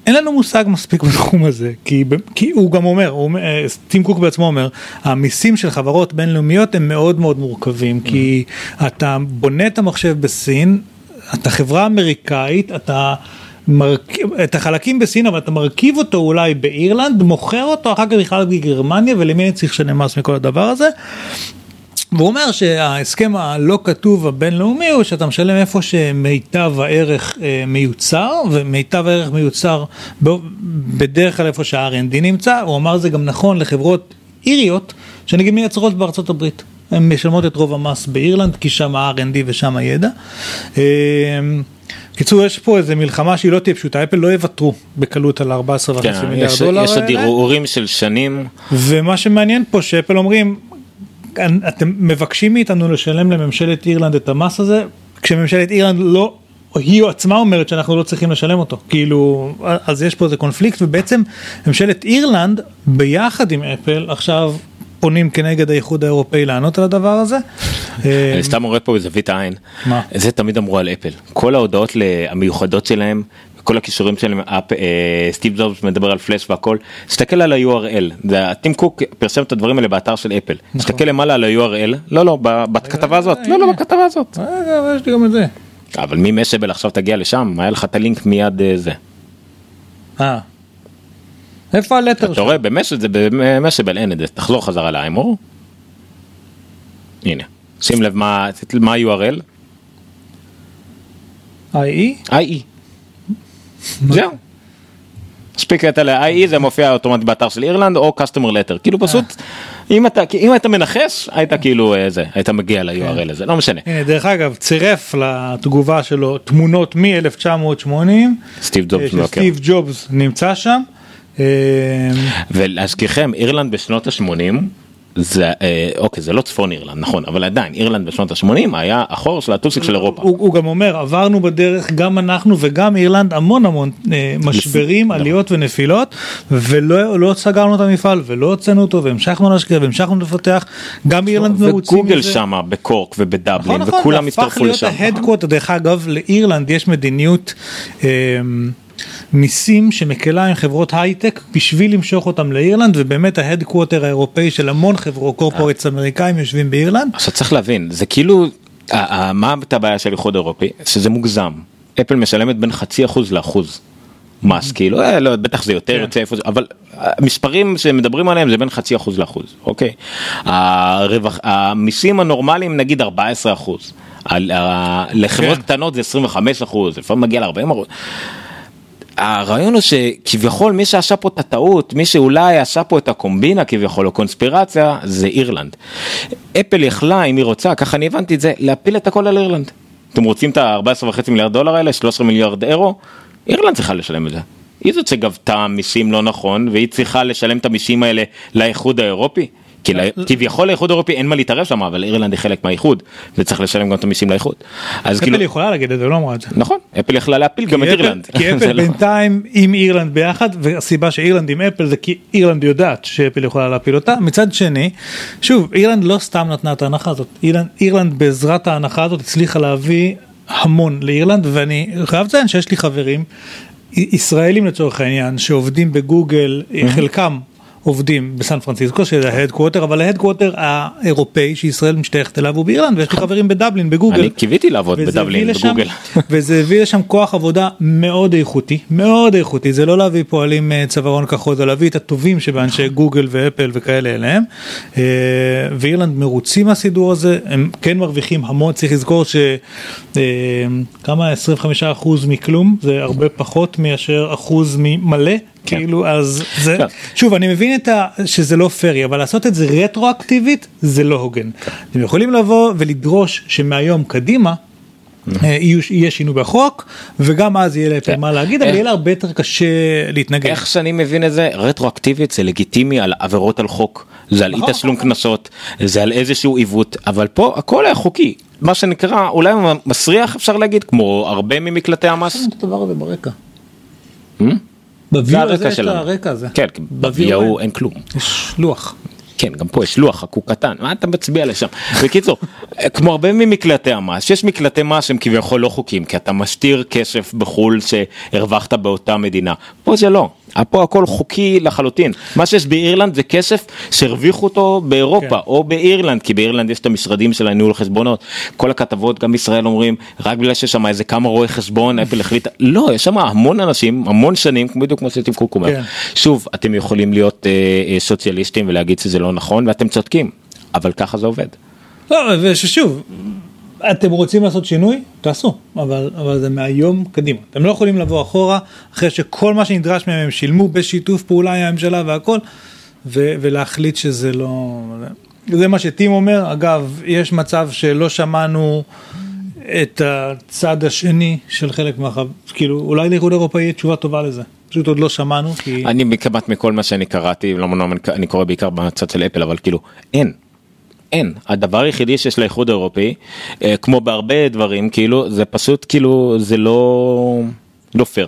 אין לנו מושג מספיק בתחום הזה, כי, כי הוא גם אומר, הוא, אה, טים קוק בעצמו אומר, המיסים של חברות בינלאומיות הם מאוד מאוד מורכבים, כי אתה בונה את המחשב בסין, אתה חברה אמריקאית, אתה... מרכיב, את החלקים בסין אבל אתה מרכיב אותו אולי באירלנד מוכר אותו אחר כך בכלל בגרמניה ולמי אני צריך לשלם מס מכל הדבר הזה. והוא אומר שההסכם הלא כתוב הבינלאומי הוא שאתה משלם איפה שמיטב הערך אה, מיוצר ומיטב הערך מיוצר בדרך כלל איפה שה-R&D נמצא הוא אמר זה גם נכון לחברות איריות שנגיד מייצרות בארצות הברית. הן משלמות את רוב המס באירלנד כי שם ה-R&D ושם הידע. קיצור יש פה איזה מלחמה שהיא לא תהיה פשוטה אפל לא יוותרו בקלות על 14 וחצי כן, מיליארד יש דולר יש עוד. ערעורים של שנים ומה שמעניין פה שאפל אומרים אתם מבקשים מאיתנו לשלם לממשלת אירלנד את המס הזה כשממשלת אירלנד לא היא עצמה אומרת שאנחנו לא צריכים לשלם אותו כאילו אז יש פה איזה קונפליקט ובעצם ממשלת אירלנד ביחד עם אפל עכשיו פונים כנגד האיחוד האירופאי לענות על הדבר הזה. אה, אני סתם רואה פה בזווית העין, מה? זה תמיד אמרו על אפל, כל ההודעות המיוחדות שלהם, כל הכישורים שלהם, אה, סטיב ג'ובס מדבר על פלאש והכל, תסתכל על ה-URL, טים קוק פרסם את הדברים האלה באתר של אפל, נכון. תסתכל למעלה על ה-URL, לא לא, ב- בכתבה הזאת, לא לא בכתבה הזאת, יש לי גם את זה. אבל ממסבל עכשיו תגיע לשם, היה לך את הלינק מיד אה, זה, אה. איפה הלטר אתה רואה במסבל זה במסבל אין את זה, תחזור חזרה לאיימור, הנה, שים לב מה ה-URL, IE? IE. זהו. מספיק את ה-IE זה מופיע אוטומטית באתר של אירלנד או customer letter כאילו פשוט אם אתה אם אתה מנחש היית כאילו אה, זה היית מגיע ל-URL הזה לא משנה. הנה, דרך אגב, צירף לתגובה שלו תמונות מ-1980, סטיב ג'ובס ג'ובס נמצא שם. אה, ולהזכירכם אירלנד בשנות ה-80 זה אה, אוקיי זה לא צפון אירלנד נכון אבל עדיין אירלנד בשנות ה-80 היה החור של הטוסיק של אירופה. הוא, הוא גם אומר עברנו בדרך גם אנחנו וגם אירלנד המון המון אה, משברים עליות ונפילות ולא לא סגרנו את המפעל ולא הוצאנו אותו והמשכנו להשקיע והמשכנו לפתח גם אירלנד מרוצים וגוגל מזה. שמה בקורק ובדבלין נכון, נכון, וכולם זה הפך הצטרפו להיות לשם. ה headquarter, דרך אגב, לאירלנד יש מדיניות אה, מיסים שמקלה עם חברות הייטק בשביל למשוך אותם לאירלנד, ובאמת ה headquarter האירופאי של המון חברות corporates אמריקאים יושבים באירלנד. עכשיו צריך להבין זה כאילו מה הבעיה של איחוד אירופי שזה מוגזם אפל משלמת בין חצי אחוז לאחוז מס כאילו אה, לא בטח זה יותר יוצא איפה זה אבל המספרים שמדברים עליהם זה בין חצי אחוז לאחוז אוקיי הרווח המיסים הנורמליים נגיד 14 אחוז. על, לחברות כן. קטנות זה 25 אחוז לפעמים מגיע ל-40 אחוז. הרעיון הוא שכביכול מי שעשה פה את הטעות, מי שאולי עשה פה את הקומבינה כביכול או קונספירציה זה אירלנד. אפל יכלה אם היא רוצה, ככה אני הבנתי את זה, להפיל את הכל על אירלנד. אתם רוצים את ה-14.5 מיליארד דולר האלה, 13 מיליארד אירו? אירלנד צריכה לשלם את זה. היא זאת שגבתה מיסים לא נכון והיא צריכה לשלם את המיסים האלה לאיחוד האירופי. כי כביכול לאיחוד האירופי אין מה להתערב שם אבל אירלנד היא חלק מהאיחוד וצריך לשלם גם את המיסים לאיחוד. אז כאילו, אפל יכולה להגיד את זה, לא אמרה את זה. נכון, אפל יכלה להפיל גם את אירלנד. כי אפל לא- בינתיים עם אירלנד ביחד והסיבה שאירלנד עם אפל זה כי אירלנד יודעת שאפל יכולה להפיל אותה מצד שני שוב אירלנד לא סתם נתנה את ההנחה הזאת אירלנד, בעזרת ההנחה הזאת הצליחה להביא המון לאירלנד ואני חייב לציין שיש לי חברים ישראלים לצורך העניין שעובדים בגוגל חלקם. עובדים בסן פרנסיסקו שזה ה headquarter אבל ה headquarter האירופאי שישראל משתייכת אליו הוא באירלנד ויש לי חברים בדבלין בגוגל. אני קיוויתי לעבוד בדבלין לשם- בגוגל. וזה הביא לשם כוח עבודה מאוד איכותי, מאוד איכותי, זה לא להביא פועלים אה, צווארון כחול, זה להביא את הטובים שבאנשי גוגל ואפל וכאלה אליהם. אה, ואירלנד מרוצים מהסידור הזה, הם כן מרוויחים המון, צריך לזכור ש... אה, כמה 25% מכלום, זה הרבה פחות מאשר אחוז ממלא. כן. כאילו אז זה כן. שוב אני מבין את ה... שזה לא פרי אבל לעשות את זה רטרואקטיבית זה לא הוגן. אתם יכולים לבוא ולדרוש שמהיום קדימה אה, יהיו- יהיה שינוי בחוק וגם אז יהיה כן. מה להגיד אבל יהיה לה הרבה יותר קשה להתנגד. איך שאני מבין את זה רטרואקטיבית זה לגיטימי על עבירות על חוק זה על אי נכון, תשלום נכון. קנסות זה על איזשהו עיוות אבל פה הכל היה חוקי מה שנקרא אולי מסריח אפשר להגיד כמו הרבה ממקלטי המס. בוויו הזה יש את. הרקע הזה. כן, בוויו אין כלום. יש לוח. כן, גם פה יש לוח חקוק קטן, מה אתה מצביע לשם? בקיצור, כמו הרבה ממקלטי המס, יש מקלטי מס שהם כביכול לא חוקיים, כי אתה מסתיר כסף בחו"ל שהרווחת באותה מדינה. פה זה לא, פה הכל חוקי לחלוטין. מה שיש באירלנד זה כסף שהרוויחו אותו באירופה כן. או באירלנד, כי באירלנד יש את המשרדים של הניהול חשבונות. כל הכתבות גם בישראל אומרים, רק בגלל שיש שם איזה כמה רואי חשבון, אפל החליטה, לא, יש שם המון אנשים, המון שנים, בדיוק כמו שטיב קוק אומר. כן. שוב, אתם יכולים להיות אה, אה, סוציאליסטים ולהגיד שזה לא נכון, ואתם צודקים, אבל ככה זה עובד. לא, וששוב, אתם רוצים לעשות שינוי? תעשו, אבל, אבל זה מהיום קדימה. אתם לא יכולים לבוא אחורה, אחרי שכל מה שנדרש מהם הם שילמו בשיתוף פעולה עם הממשלה והכל, ו- ולהחליט שזה לא... זה מה שטים אומר, אגב, יש מצב שלא שמענו את הצד השני של חלק מהחב... כאילו, אולי לאיחוד אירופאי יהיה תשובה טובה לזה. פשוט עוד לא שמענו, כי... אני כמעט מכל מה שאני קראתי, לא מנוע, אני קורא בעיקר בצד של אפל, אבל כאילו, אין. אין, הדבר היחידי שיש לאיחוד האירופי, אה, כמו בהרבה דברים, כאילו, זה פשוט כאילו, זה לא, לא פייר.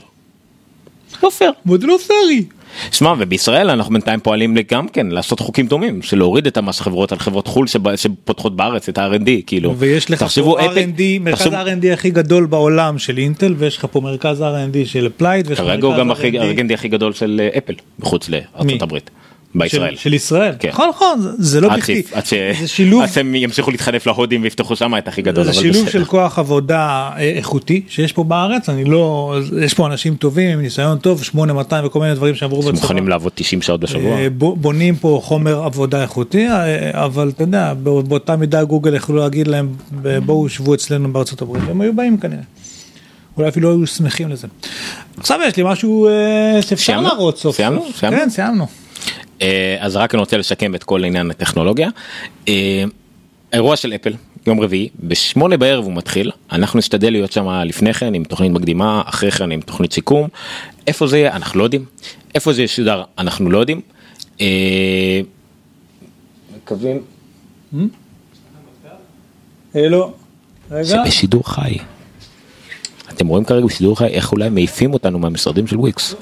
לא פייר. אבל זה לא פרי. שמע ובישראל אנחנו בינתיים פועלים גם כן לעשות חוקים דומים של להוריד את המס חברות על חברות חו"ל שבא- שפותחות בארץ את ה-R&D כאילו. ויש לך תחשבו, פה R&D, מרכז תחשבו- ה-R&D הכי גדול בעולם של אינטל ויש לך פה מרכז R&D של לך כרגע הוא גם הכי- R&D הכי גדול של אה, אפל מחוץ לארצות הברית. בישראל. של, של ישראל. כן. נכון נכון זה- לא בכדי. עד ש- זה שילוב עד שהם ימשיכו להתחנף להודים ויפתחו שם את הכי גדול. זה שילוב בסדר. של כוח עבודה אה, איכותי שיש פה בארץ אני לא יש פה אנשים טובים עם ניסיון טוב 8200 וכל מיני דברים שעברו בצבא. שמוכנים לעבוד 90 שעות בשבוע. אה, בונים פה חומר עבודה איכותי אה, אבל אתה יודע בא- באותה מידה גוגל יכלו להגיד להם בואו שבו אצלנו בארצות הברית הם היו באים כנראה. אולי אפילו היו שמחים לזה. עכשיו יש לי משהו שאפשר? להראות סוף סיימנו? סיימנו? כן סיימנו. אה, אז רק אני רוצה לשקם את כל עניין הטכנולוגיה. אה, אירוע של אפל יום רביעי בשמונה בערב הוא מתחיל אנחנו נשתדל להיות שם לפני כן עם תוכנית מקדימה אחרי כן עם תוכנית סיכום איפה זה יהיה אנחנו לא יודעים איפה זה ישודר אנחנו לא יודעים. אה, מקווים לא. זה רגע. בשידור חי. אתם רואים כרגע בשידור חי איך אולי מעיפים אותנו מהמשרדים של וויקס.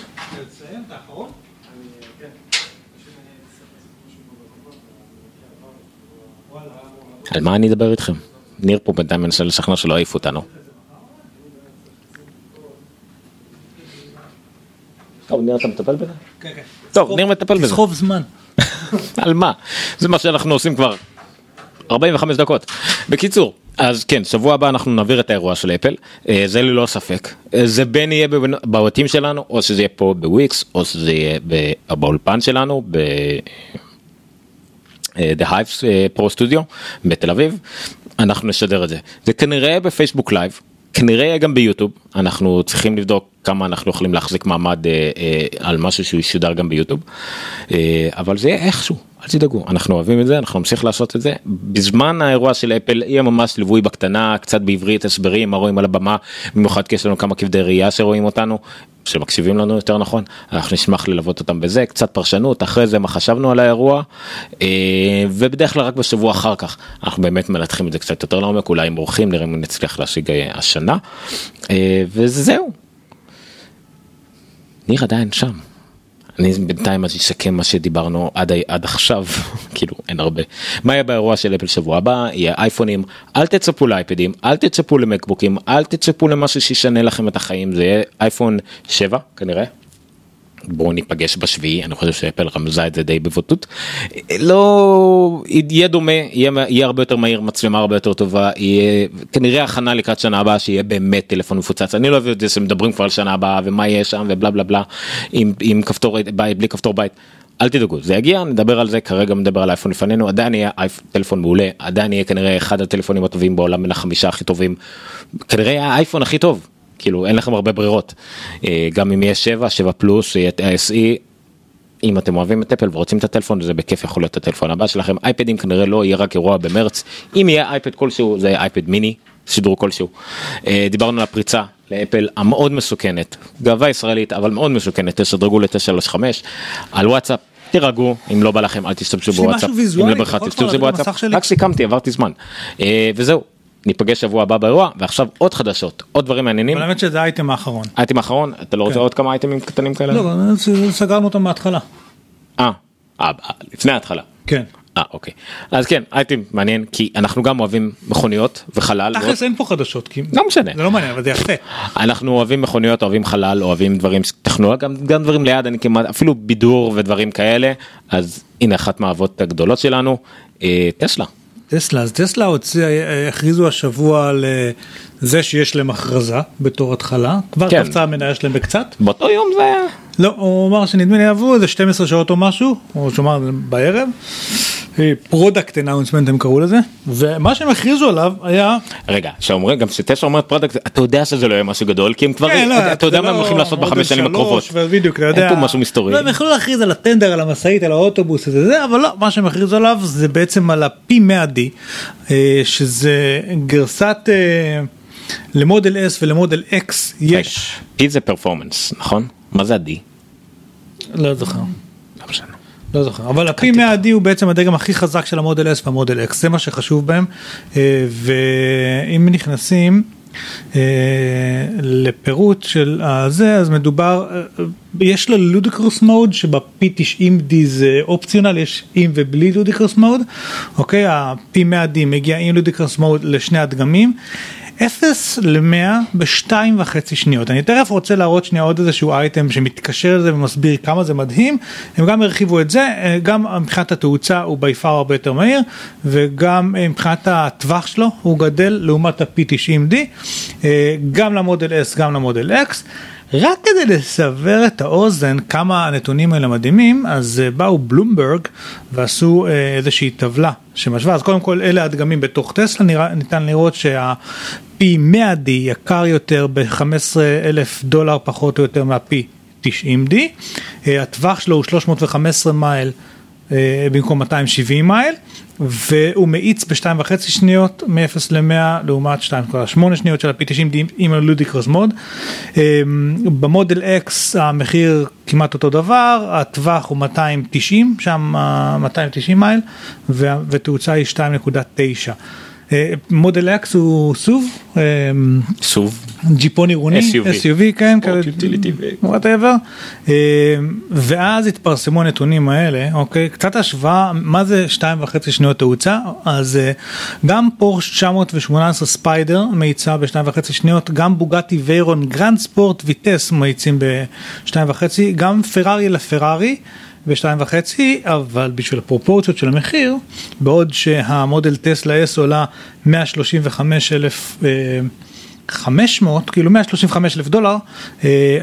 על מה אני אדבר איתכם? ניר פה בינתיים מנסה לשכנע שלא יעיפו אותנו. טוב, ניר אתה מטפל בזה? טוב, ניר מטפל בזה. תסחוב זמן. על מה? זה מה שאנחנו עושים כבר 45 דקות. בקיצור, אז כן, שבוע הבא אנחנו נעביר את האירוע של אפל, אה, זה ללא ספק. אה, זה בין יהיה בבתים שלנו, או שזה יהיה פה בוויקס, או שזה יהיה באולפן שלנו, ב... The Hives אה, Pro Studio בתל אביב, אנחנו נשדר את זה. זה כנראה בפייסבוק live, כנראה יהיה גם ביוטיוב, אנחנו צריכים לבדוק כמה אנחנו יכולים להחזיק מעמד אה, אה, על משהו שהוא ישודר גם ביוטיוב, אה, אבל זה יהיה איכשהו, אל תדאגו, אנחנו אוהבים את זה, אנחנו נמשיך לעשות את זה. בזמן האירוע של אפל יהיה ממש ליווי בקטנה, קצת בעברית, הסברים, מה רואים על הבמה, במיוחד כי יש לנו כמה כבדי ראייה שרואים אותנו. שמקשיבים לנו יותר נכון, אנחנו נשמח ללוות אותם בזה, קצת פרשנות, אחרי זה מה חשבנו על האירוע, אה, ובדרך כלל רק בשבוע אחר כך אנחנו באמת מנתחים את זה קצת יותר לעומק, אולי עם אורחים, נראה אם נצליח להשיג אה, השנה, אה, וזהו. ניר עדיין שם. אני בינתיים אז אסכם מה שדיברנו עד, עד עכשיו, כאילו אין הרבה. מה יהיה באירוע של אפל שבוע הבא? יהיה אייפונים, אל תצפו לאייפדים, אל תצפו למקבוקים, אל תצפו למשהו שישנה לכם את החיים, זה יהיה אייפון 7 כנראה. בואו ניפגש בשביעי, אני חושב שאפל רמזה את זה די בבוטות. לא, יהיה דומה, יהיה, יהיה הרבה יותר מהיר, מצלמה הרבה יותר טובה, יהיה כנראה הכנה לקראת שנה הבאה שיהיה באמת טלפון מפוצץ. אני לא אוהב את זה שמדברים כבר על שנה הבאה ומה יהיה שם ובלה בלה בלה, עם, עם כפתור בית, בלי כפתור בית. אל תדאגו, זה יגיע, נדבר על זה, כרגע מדבר על אייפון לפנינו, עדיין יהיה טלפון מעולה, עדיין יהיה כנראה אחד הטלפונים הטובים בעולם בין החמישה הכי טובים, כנראה האייפון הכי טוב, כאילו אין לכם הרבה ברירות, אה, גם אם יהיה 7, 7 פלוס, יהיה SE, אם אתם אוהבים את אפל ורוצים את הטלפון זה בכיף יכול להיות הטלפון הבא שלכם אייפדים כנראה לא יהיה רק אירוע במרץ אם יהיה אייפד כלשהו זה אייפד מיני שידור כלשהו. אה, דיברנו על הפריצה לאפל המאוד מסוכנת גאווה ישראלית אבל מאוד מסוכנת תשדרגו ל-935 על וואטסאפ. תירגעו אם לא בא לכם אל תשתמשו יש לי בוואטסאפ. משהו ויזואלי, אם לא אתה יכול תשתמשו כבר בוואטסאפ. שלי? רק סיכמתי עברתי זמן אה, וזהו ניפגש שבוע הבא באירוע ועכשיו עוד חדשות עוד דברים מעניינים. אבל האמת שזה האייטם האחרון. אייטם אחרון אתה לא רוצה כן. עוד כמה אייטמים קטנים כאלה? לא, סגרנו אותם מההתחלה. אה, אה, לפני ההתחלה. כן. אה אוקיי אז כן אייטם מעניין כי אנחנו גם אוהבים מכוניות וחלל תכלס אין פה חדשות. כי- לא משנה זה לא מעניין אבל זה יפה. אנחנו אוהבים מכוניות אוהבים חלל אוהבים דברים טכנולוגיה גם, גם דברים ליד אני כמעט אפילו בידור ודברים כאלה אז הנה אחת מהאהבות הגדולות שלנו אה, טסלה. טסלה אז טסלה הוציא אה, הכריזו השבוע על אה, זה שיש להם הכרזה בתור התחלה כבר כן. קפצה המניה שלהם בקצת. באותו יום זה היה לא הוא אמר שנדמה לי עברו איזה 12 שעות או משהו או שהוא אמר בערב. product announcement הם קראו לזה ומה שהם הכריזו עליו היה רגע שאומרים גם שטסלה אומרת product אתה יודע שזה לא יהיה משהו גדול כי הם כבר כן, לא, אתה יודע זה מה הם לא הולכים לעשות בחמש שנים הקרובות. ובדיוק אתה יודע אין פה משהו מסתורי. לא, הם יכלו להכריז על הטנדר על המשאית על האוטובוס זה אבל לא מה שהם הכריזו עליו זה בעצם על הפי 100D אה, שזה גרסת אה, למודל S ולמודל X יש P זה פרפורמנס נכון? מה זה ה-D? לא זוכר. לא משנה. לא זוכר אבל הפי 100D הוא בעצם הדגם הכי חזק של המודל S והמודל X זה מה שחשוב בהם אה, ואם נכנסים אה, לפירוט של הזה, אז מדובר, אה, יש לו לודיקרוס מוד שב-P90D זה אופציונל, יש עם ובלי לודיקרוס מוד, אוקיי, ה-P100D מגיע עם לודיקרוס מוד לשני הדגמים. 0 ל-100 בשתיים וחצי שניות. אני תכף רוצה להראות שנייה עוד איזשהו אייטם שמתקשר לזה ומסביר כמה זה מדהים. הם גם הרחיבו את זה, אה, גם מבחינת התאוצה הוא בי פאר הרבה יותר מהיר, וגם אה, מבחינת הטווח שלו הוא גדל לעומת ה-P90D, אה, גם למודל S גם למודל X. רק כדי לסבר את האוזן כמה הנתונים האלה מדהימים, אז באו בלומברג ועשו איזושהי טבלה שמשווה, אז קודם כל אלה הדגמים. בתוך טסלה, ניתן לראות שה... פי 100D יקר יותר ב-15 אלף דולר פחות או יותר מה-P 90D, אה, הטווח שלו הוא 315 מייל אה, במקום 270 מייל, והוא מאיץ בשתיים וחצי שניות מ-0 ל-100 לעומת 2.8 שניות של ה-P90D עם הלודיקרוס מוד. אה, במודל X המחיר כמעט אותו דבר, הטווח הוא 290, שם 290 מייל, ותאוצה היא 2.9. מודל אקס הוא סוב, סוב, ג'יפון עירוני, SUV, SUV כן, whatever, ואז התפרסמו הנתונים האלה, אוקיי, קצת השוואה, מה זה שתיים וחצי שניות תאוצה, אז אה, גם Porsche 918 Spyder מאיצה בשתיים וחצי שניות, גם Bugatti Veyron Grand Sport Vitesse מאיצים בשתיים וחצי, גם Ferrari LaFerrari. בשתיים וחצי, אבל בשביל הפרופורציות של המחיר, בעוד שהמודל טסלה S עולה 135 אלף 500, כאילו 135 אלף דולר,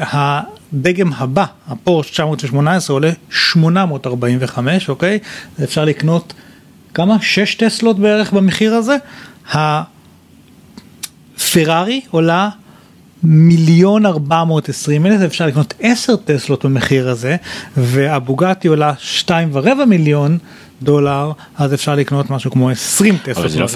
הדגם הבא, הפורש 918 עולה 845, אוקיי? אפשר לקנות כמה? 6 טסלות בערך במחיר הזה. הפרארי עולה מיליון ארבע מאות עשרים אלף, אפשר לקנות עשר טסלות במחיר הזה, והבוגטי עולה שתיים ורבע מיליון דולר, אז אפשר לקנות משהו כמו עשרים טסלות. אבל זה לא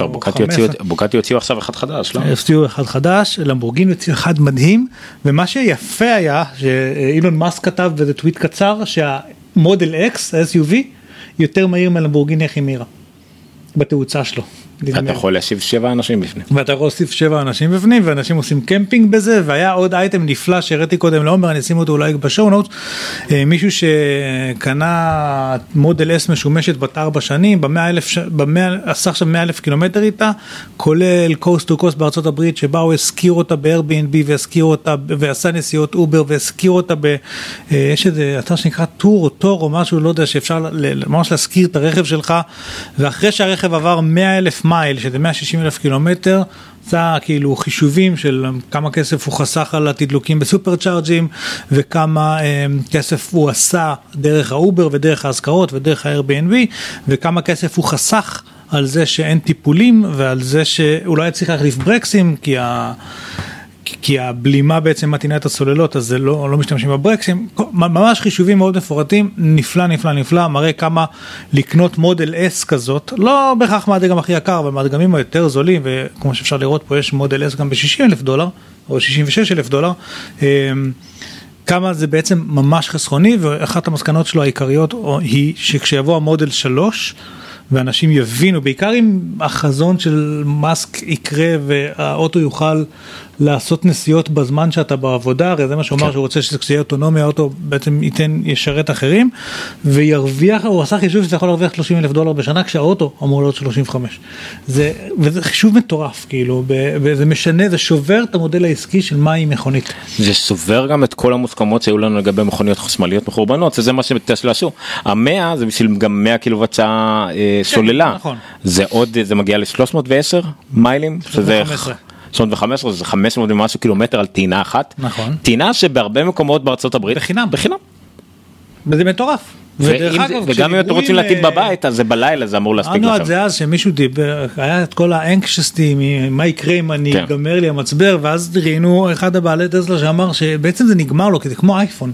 פייר, בוגטי הוציאו עכשיו אחד חדש, לא? הוציאו אחד חדש, למבורגיני הוציאו אחד מדהים, ומה שיפה היה, שאילון מאסק כתב באיזה טוויט קצר, שהמודל X, ה-SUV, יותר מהיר מלמבורגיני הכי מהירה, בתאוצה שלו. אתה יכול להושיב שבע אנשים בפנים. ואתה יכול להושיב שבע אנשים בפנים ואנשים עושים קמפינג בזה והיה עוד אייטם נפלא שהראיתי קודם לעומר אני אשים אותו אולי ב show notes מישהו שקנה מודל S משומשת בת ארבע שנים במאה אלף במאה עשה עכשיו מאה אלף קילומטר איתה כולל coast to coast בארצות הברית שבה הוא השכיר אותה ב-Airbnb והשכיר אותה ועשה נסיעות Uber והשכיר אותה ב... יש איזה אתר שנקרא Turo Turo או משהו לא יודע שאפשר ממש להשכיר את הרכב שלך ואחרי שהרכב עבר מאה אלף מייל שזה 160 אלף קילומטר, עשה כאילו חישובים של כמה כסף הוא חסך על התדלוקים ב supercharger ים וכמה אה, כסף הוא עשה דרך ה Uber ודרך ההשכרות ודרך ה-Airbnb וכמה כסף הוא חסך על זה שאין טיפולים ועל זה שאולי לא צריך להחליף ברקסים כי ה... כי הבלימה בעצם מתאינה את הסוללות אז זה לא, לא משתמשים בברקסים, ממש חישובים מאוד מפורטים, נפלא נפלא נפלא, מראה כמה לקנות מודל S כזאת, לא בהכרח מהדגם הכי יקר, אבל מהדגמים היותר זולים, וכמו שאפשר לראות פה יש מודל S גם ב-60 אלף דולר, או 66 אלף דולר. אמ, כמה זה בעצם ממש חסכוני ואחת המסקנות שלו העיקריות היא שכשיבוא המודל 3 ואנשים יבינו בעיקר אם החזון של מאסק יקרה והאוטו יוכל לעשות נסיעות בזמן שאתה בעבודה, הרי זה מה שהוא אמר כן. שהוא רוצה שזה יהיה אוטונומי, האוטו בעצם ייתן, ישרת אחרים, וירוויח, הוא עשה חישוב שאתה יכול להרוויח 30 אלף דולר בשנה, כשהאוטו אמור להיות 35. זה, וזה חישוב מטורף, כאילו, וזה משנה, זה שובר את המודל העסקי של מהי מכונית. זה שובר גם את כל המוסכמות שהיו לנו לגבי מכוניות חשמליות מחורבנות, זה מה שטסלה עשו. המאה זה בשביל גם 100 קילוואט שעה אה, כן, סוללה, נכון. זה עוד, זה מגיע ל-310 מיילים, שזה... 315 זה 500 ומשהו קילומטר על טעינה אחת. נכון. טעינה שבהרבה מקומות בארצות הברית בחינם. בחינם. וזה מטורף. וגם אם אתם רוצים להטיל בבית אז זה בלילה זה אמור להספיק לכם. אמרנו את זה אז שמישהו דיבר היה את כל האנקשסטי מה יקרה אם אני כן. אגמר לי המצבר ואז ראינו אחד הבעלי טסלה שאמר שבעצם זה נגמר לו כי זה כמו אייפון.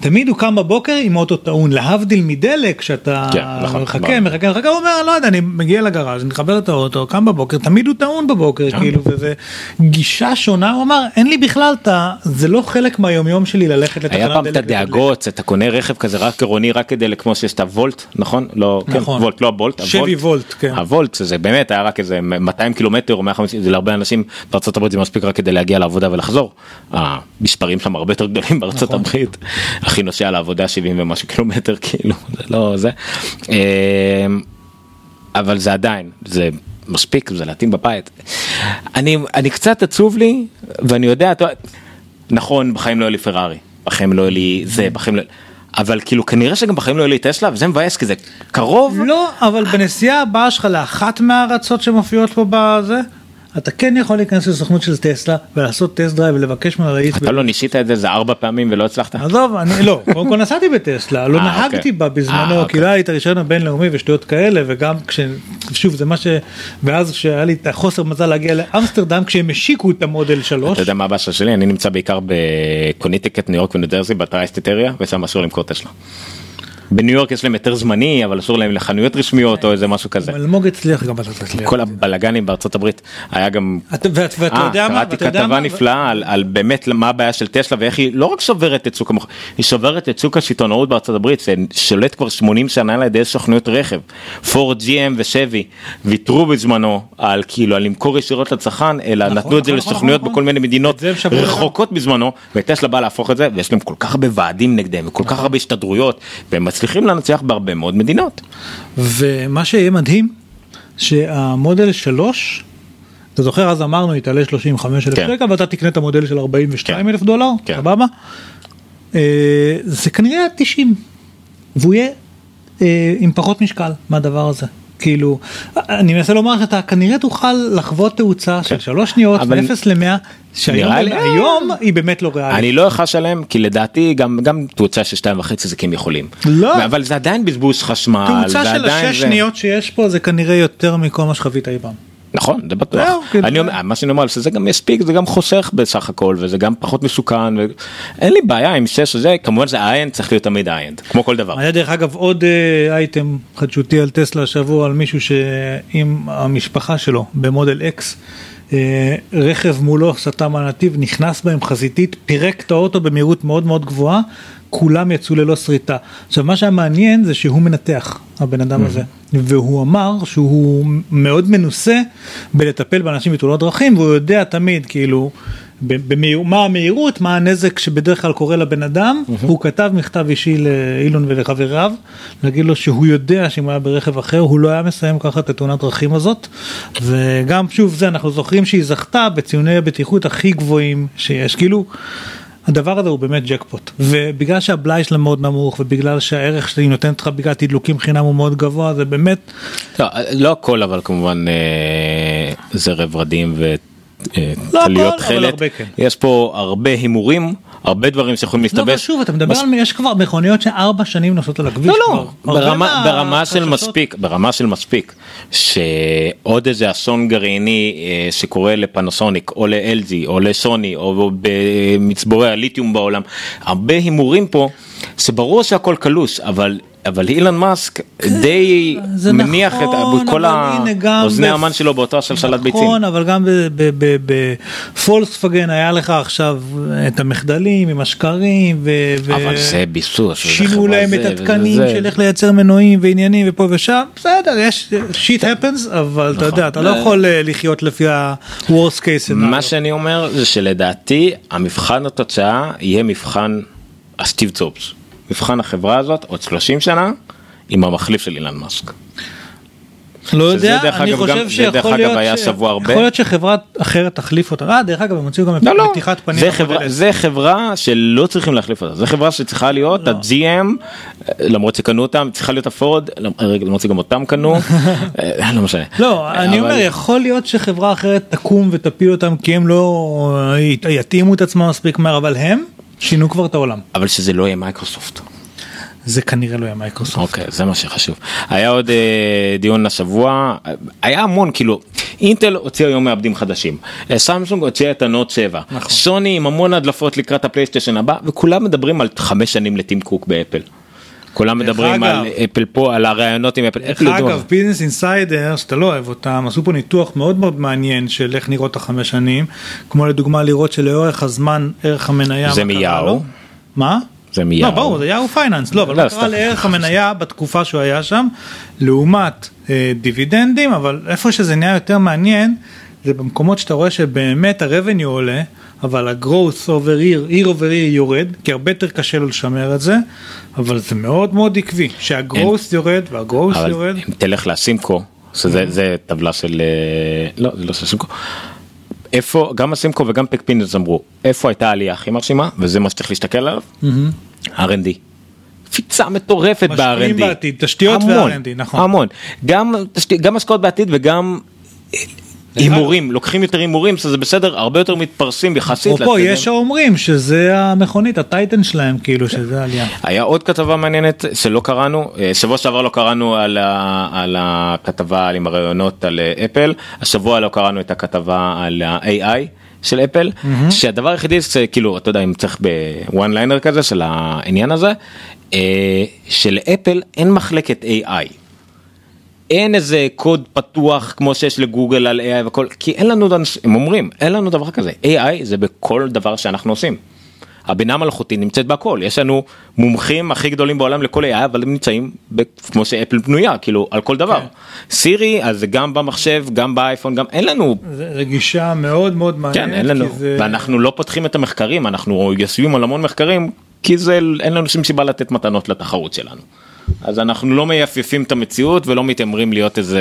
תמיד הוא קם בבוקר עם אוטו טעון להבדיל מדלק שאתה כן, נכון, מחכה מחכה מחכה הוא אומר לא יודע אני מגיע לגראז' אני מחבר את האוטו קם בבוקר תמיד הוא טעון בבוקר כן. כאילו וזה גישה שונה הוא אמר אין לי בכלל זה לא חלק מהיומיום שלי ללכת לתחנת דלק. היה פעם את הדאגות אתה קונה רכב כזה רק עירוני רק כדי, כמו שיש את הוולט, נכון? לא, כן, נכון. וולט, לא הבולט, שבי הוולט. וולט, כן. הוולט זה באמת היה רק איזה 200 קילומטר או 150, זה להרבה אנשים בארצות הברית זה מספיק רק כדי להגיע לעבודה ולחזור. המספרים שם הרבה יותר גדולים בארצות נכון. הברית. הכי נוסע לעבודה 70 ומשהו קילומטר כאילו, זה לא זה. אמ, אבל זה עדיין, זה מספיק, זה להתאים בבית. אני, אני קצת עצוב לי, ואני יודע, אתה, נכון, בחיים לא היה לי פרארי, בחיים לא היה לי זה, בחיים לא... אבל כאילו כנראה שגם בחיים לא היה לי טסלה, וזה מבאס כי זה קרוב. לא, אבל בנסיעה הבאה שלך לאחת מהארצות שמופיעות פה בזה, אתה כן יכול להיכנס לסוכנות של טסלה ולעשות test drive ולבקש להאיץ. אתה לא ניסית את זה איזה ארבע פעמים ולא הצלחת? עזוב, אני לא, קודם כל נסעתי בטסלה, לא אה, נהגתי אוקיי. בה אה, בזמנו, אוקיי. כי לא היה לי את הרישיון הבינלאומי ושטויות כאלה, וגם כש... שוב, זה מה ש... ואז כשהיה לי את החוסר מזל להגיע לאמסטרדם, כשהם השיקו את המודל 3, אתה יודע מה הבאסה שלי? אני נמצא בעיקר בקונטיקט, ניו יורק וניו ג'רזי, ב tri-state area, ושם אסור למכור טסלה. בניו יורק יש להם היתר זמני, אבל אסור להם לחנויות רשמיות או איזה משהו כזה. אלמוג הצליח גם אתה תצליח. כל הבלגנים בארצות הברית היה גם אתה- ואת- ואתה אה, יודע מה, קראתי כתבה נפלאה על, באמת מה הבעיה של טסלה ואיך היא לא רק שוברת את שוק המח... היא שוברת את שוק השיטונאות בארצות הברית ששולט כבר 80 שנה על ידי סוכנויות רכב. פורד GM ושבי ויתרו בזמנו על כאילו על למכור ישירות לצרכן אלא נכון, נתנו את זה נכון, נכון, לסוכנויות. בכל מיני מדינות רחוקות בזמנו וטסלה באה להפוך את זה ויש להם כל כך הרבה ועדים נגדם וכל כך הרבה השתדרויות והם מצליחים לנצח בהרבה מאוד מדינות. ומה שיהיה מדהים, שהמודל 3, אתה זוכר אז אמרנו יתעלה 35 אלף כן. שקל ואתה תקנה את המודל של 42 אלף דולר, כן. סבבה? אה, זה כנראה 90, והוא יהיה אה, עם פחות משקל מהדבר הזה. כאילו, אני מנסה לומר שאתה כנראה תוכל לחוות תאוצה של שלוש שניות, אבל- מ-0 ל-100, שהיום היא באמת לא ריאלית. אני לא אכעס עליהם כי לדעתי גם גם תאוצה של שתיים וחצי זה כי הם יכולים. לא. אבל זה עדיין בזבוז חשמל. תאוצה של השש זה- שניות שיש פה זה כנראה יותר מכל מה שחווית אי פעם. נכון זה בטוח. זהו, כאילו- אני אומר מה שאני אומר שזה גם יספיק זה גם חוסך בסך הכל וזה גם פחות מסוכן. אין לי בעיה עם שש הזה כמובן זה high-end צריך להיות תמיד high-end כמו כל דבר. היה דרך אגב עוד אה, אייטם חדשותי על טסלה השבוע על מישהו שעם המשפחה שלו במודל X. אה, רכב מולו סטה מהנתיב נכנס בהם חזיתית פירק את האוטו במהירות מאוד מאוד גבוהה כולם יצאו ללא שריטה. עכשיו מה שהיה מעניין זה שהוא מנתח הבן אדם הזה. והוא אמר שהוא מאוד מנוסה בלטפל באנשים בתאונות דרכים והוא יודע תמיד כאילו במהיר, מה המהירות מה הנזק שבדרך כלל קורה לבן אדם. הוא כתב מכתב אישי לאילון ולחבריו להגיד לו שהוא יודע שאם הוא היה ברכב אחר הוא לא היה מסיים ככה את התאונת דרכים הזאת. וגם שוב זה אנחנו זוכרים שהיא זכתה בציוני הבטיחות הכי גבוהים שיש. כאילו. הדבר הזה הוא באמת ג'קפוט ובגלל שהבלאי שלה מאוד נמוך ובגלל שהערך שהיא נותנת לך בגלל תדלוקים חינם הוא מאוד גבוה זה באמת לא, לא הכל אבל כמובן אה, זרע ורדים לא וטליות הכל, אבל תכלת. הרבה כן. יש פה הרבה הימורים הרבה דברים שיכולים לא, להסתבך. שוב אתה מדבר מס- על יש כבר מכוניות שארבע שנים נוסעות על הכביש. לא לא ברמה, ברמה של מספיק ברמה של מספיק שעוד איזה אסון גרעיני אה, שקורה לפנסוניק או ל-LG או לסוני או במצבורי הליתיום בעולם הרבה הימורים פה שברור שהכל קלוש אבל. אבל אילן מאסק די מניח נכון, את כל האוזני המן שלו באותה שלשלת ביצים. נכון, אבל גם בפולקסווגן היה לך עכשיו את המחדלים עם השקרים ו... אבל זה ביסוס. שינו להם זה את התקנים. של איך לייצר מנועים ועניינים ופה ושם, בסדר, יש שיט happens, אבל אתה יודע, אתה לא נכון. יכול אה, לחיות לפי ה-worst case. מה שאני אומר זה שלדעתי המבחן התוצאה יהיה מבחן הסטיב צופס. מבחן החברה הזאת עוד 30 שנה עם המחליף של אילן מאסק. לא יודע, אני אגב גם- חושב זה שיכול להיות ש-. יכול להיות שחברה אחרת תחליף אותה. אה, דרך אגב, הם הוציאו גם לא לא, פתיחת פנים. זה חברה. זה חברה שלא צריכים להחליף אותה, זה חברה שצריכה להיות לא. ה-GM, למרות שקנו אותם, צריכה להיות הפורד, רגע למרות שגם אותם קנו, אה, לא משנה. לא, אני אבל- אומר, יכול להיות שחברה אחרת תקום ותפיל אותם כי הם לא יתאימו את עצמם מספיק מהר, אבל הם שינו כבר את העולם. אבל שזה לא יהיה מייקרוסופט. זה כנראה לא יהיה מייקרוסופט. אוקיי זה מה שחשוב היה עוד אה, דיון השבוע היה המון כאילו אינטל הוציאה היום מעבדים חדשים אה, סמסונג הוציאה את ה Note 7 נכון. סוני עם המון הדלפות לקראת הפלייסטיישן הבא וכולם מדברים על חמש שנים לטים קוק באפל. כולם מדברים אגב- על אפל פה על הראיונות עם אפל. אפל ידוע. אגב, Business Insider, שאתה לא אוהב אותם, עשו פה ניתוח מאוד מאוד מעניין של איך נראות החמש שנים, כמו לדוגמה לראות שלאורך הזמן ערך המניה... זה מיהו? מה? זה לא מיהו. ברור זה Yahoo Finance לא אבל לא, מה קרה. לערך המניה בתקופה שהוא היה שם לעומת אה, דיבידנדים אבל איפה שזה נהיה יותר מעניין זה במקומות שאתה רואה שבאמת ה-revenue עולה אבל ה-growth over year, year over year יורד כי הרבה יותר קשה לו לשמר את זה אבל זה מאוד מאוד עקבי שה-growth יורד וה-growth יורד. אם תלך לסימקו, שזה זה טבלה של, אה, לא זה לא של סימקו, איפה, גם הסימקו וגם פקפינדס אמרו, איפה הייתה העלייה הכי מרשימה, וזה מה שצריך להסתכל עליו, R&D. קפיצה מטורפת משקיעים ב-R&D. בעתיד, תשתיות ו-R&D, נכון. המון. גם, גם השקעות בעתיד וגם הימורים, לוקחים יותר הימורים, שזה בסדר, הרבה יותר מתפרסים יחסית. אפרופו. יש האומרים שזה המכונית הטייטן שלהם כאילו שזה העלייה. היה עוד כתבה מעניינת שלא קראנו, אה, שבוע שעבר לא קראנו על, ה, על הכתבה עם הרעיונות על אה, אפל, השבוע לא קראנו את הכתבה על ה-AI של אפל, mm-hmm. שהדבר היחידי זה כאילו, אתה יודע, אם צריך בוואן ליינר כזה של העניין הזה, אה, שלאפל אין מחלקת AI. אין איזה קוד פתוח כמו שיש לגוגל על AI וכל, כי אין לנו, הם אומרים, אין לנו דבר כזה, AI זה בכל דבר שאנחנו עושים. הבינה מלאכותית נמצאת בהכל, יש לנו מומחים הכי גדולים בעולם לכל AI, אבל הם נמצאים ב- כמו שאפל בנויה, כאילו על כל דבר. סירי, אז זה גם במחשב, גם באייפון, גם אין לנו, זה זה גישה מאוד מאוד מעניינת. כן, אין לנו, זה- ואנחנו לא פותחים את המחקרים, אנחנו יושבים על המון מחקרים, כי זה, אין לנו שום סיבה לתת מתנות לתחרות שלנו. אז אנחנו לא מייפייפים את המציאות ולא מתיימרים להיות איזה...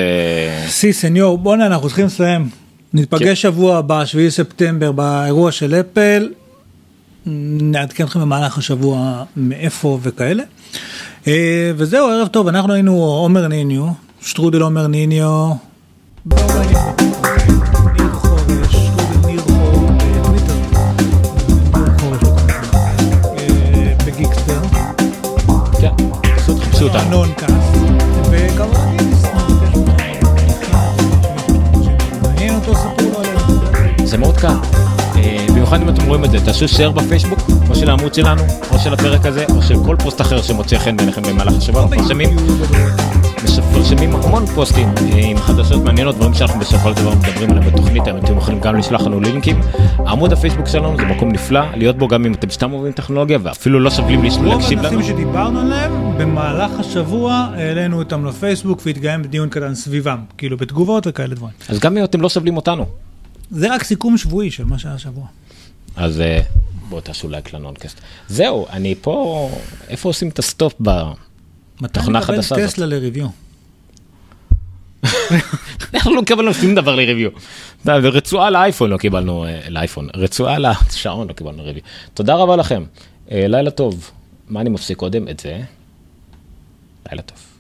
סי סניור בואנה אנחנו צריכים לסיים. כן. נתפגש שבוע הבא 7 ספטמבר באירוע של אפל. נעדכן אתכם במהלך השבוע מאיפה וכאלה. אה, וזהו ערב טוב אנחנו היינו עומר ניניו שטרודל עומר ניניו. באו בעניינים. חיפשו אותנו. וכמובן עלינו. זה מאוד קל. אה, במיוחד אם אתם רואים את זה, תעשו שייר בפייסבוק, או של העמוד שלנו, או של הפרק הזה, או של כל פוסט אחר שמוצא חן בעיניכם במהלך השבוע. מפרסמים, מפרסמים המון פוסטים אה, עם חדשות מעניינות, דברים שאנחנו בסופו של דבר מדברים עליהם בתוכנית, היום אתם יכולים גם לשלוח לנו לינקים. עמוד הפייסבוק שלנו זה מקום נפלא להיות בו גם אם אתם סתם אוהבים טכנולוגיה ואפילו לא סובלים רוב להקשיב לנו. הנושאים שדיברנו עליהם במהלך השבוע העלינו אותם לפייסבוק והתקיים דיון קטן סביבם כאילו בתגובות וכאלה דברים. אז גם אם אתם לא סובלים אותנו. זה רק סיכום שבועי של מה שהיה השבוע. אז אה, בואו תעשו לייק לנונקאסט. זהו, אני פה, איפה עושים את ה stop ב... מתי תוכנה נקבל חדשה הזאת. טסלה ל review? אנחנו לא קיבלנו שום דבר ל review. רצועה לאייפון לא קיבלנו, אה, לאייפון, רצועה לשעון לא קיבלנו review. תודה רבה לכם, אה, לילה טוב. מה אני מפסיק קודם? את זה. לילה טוב.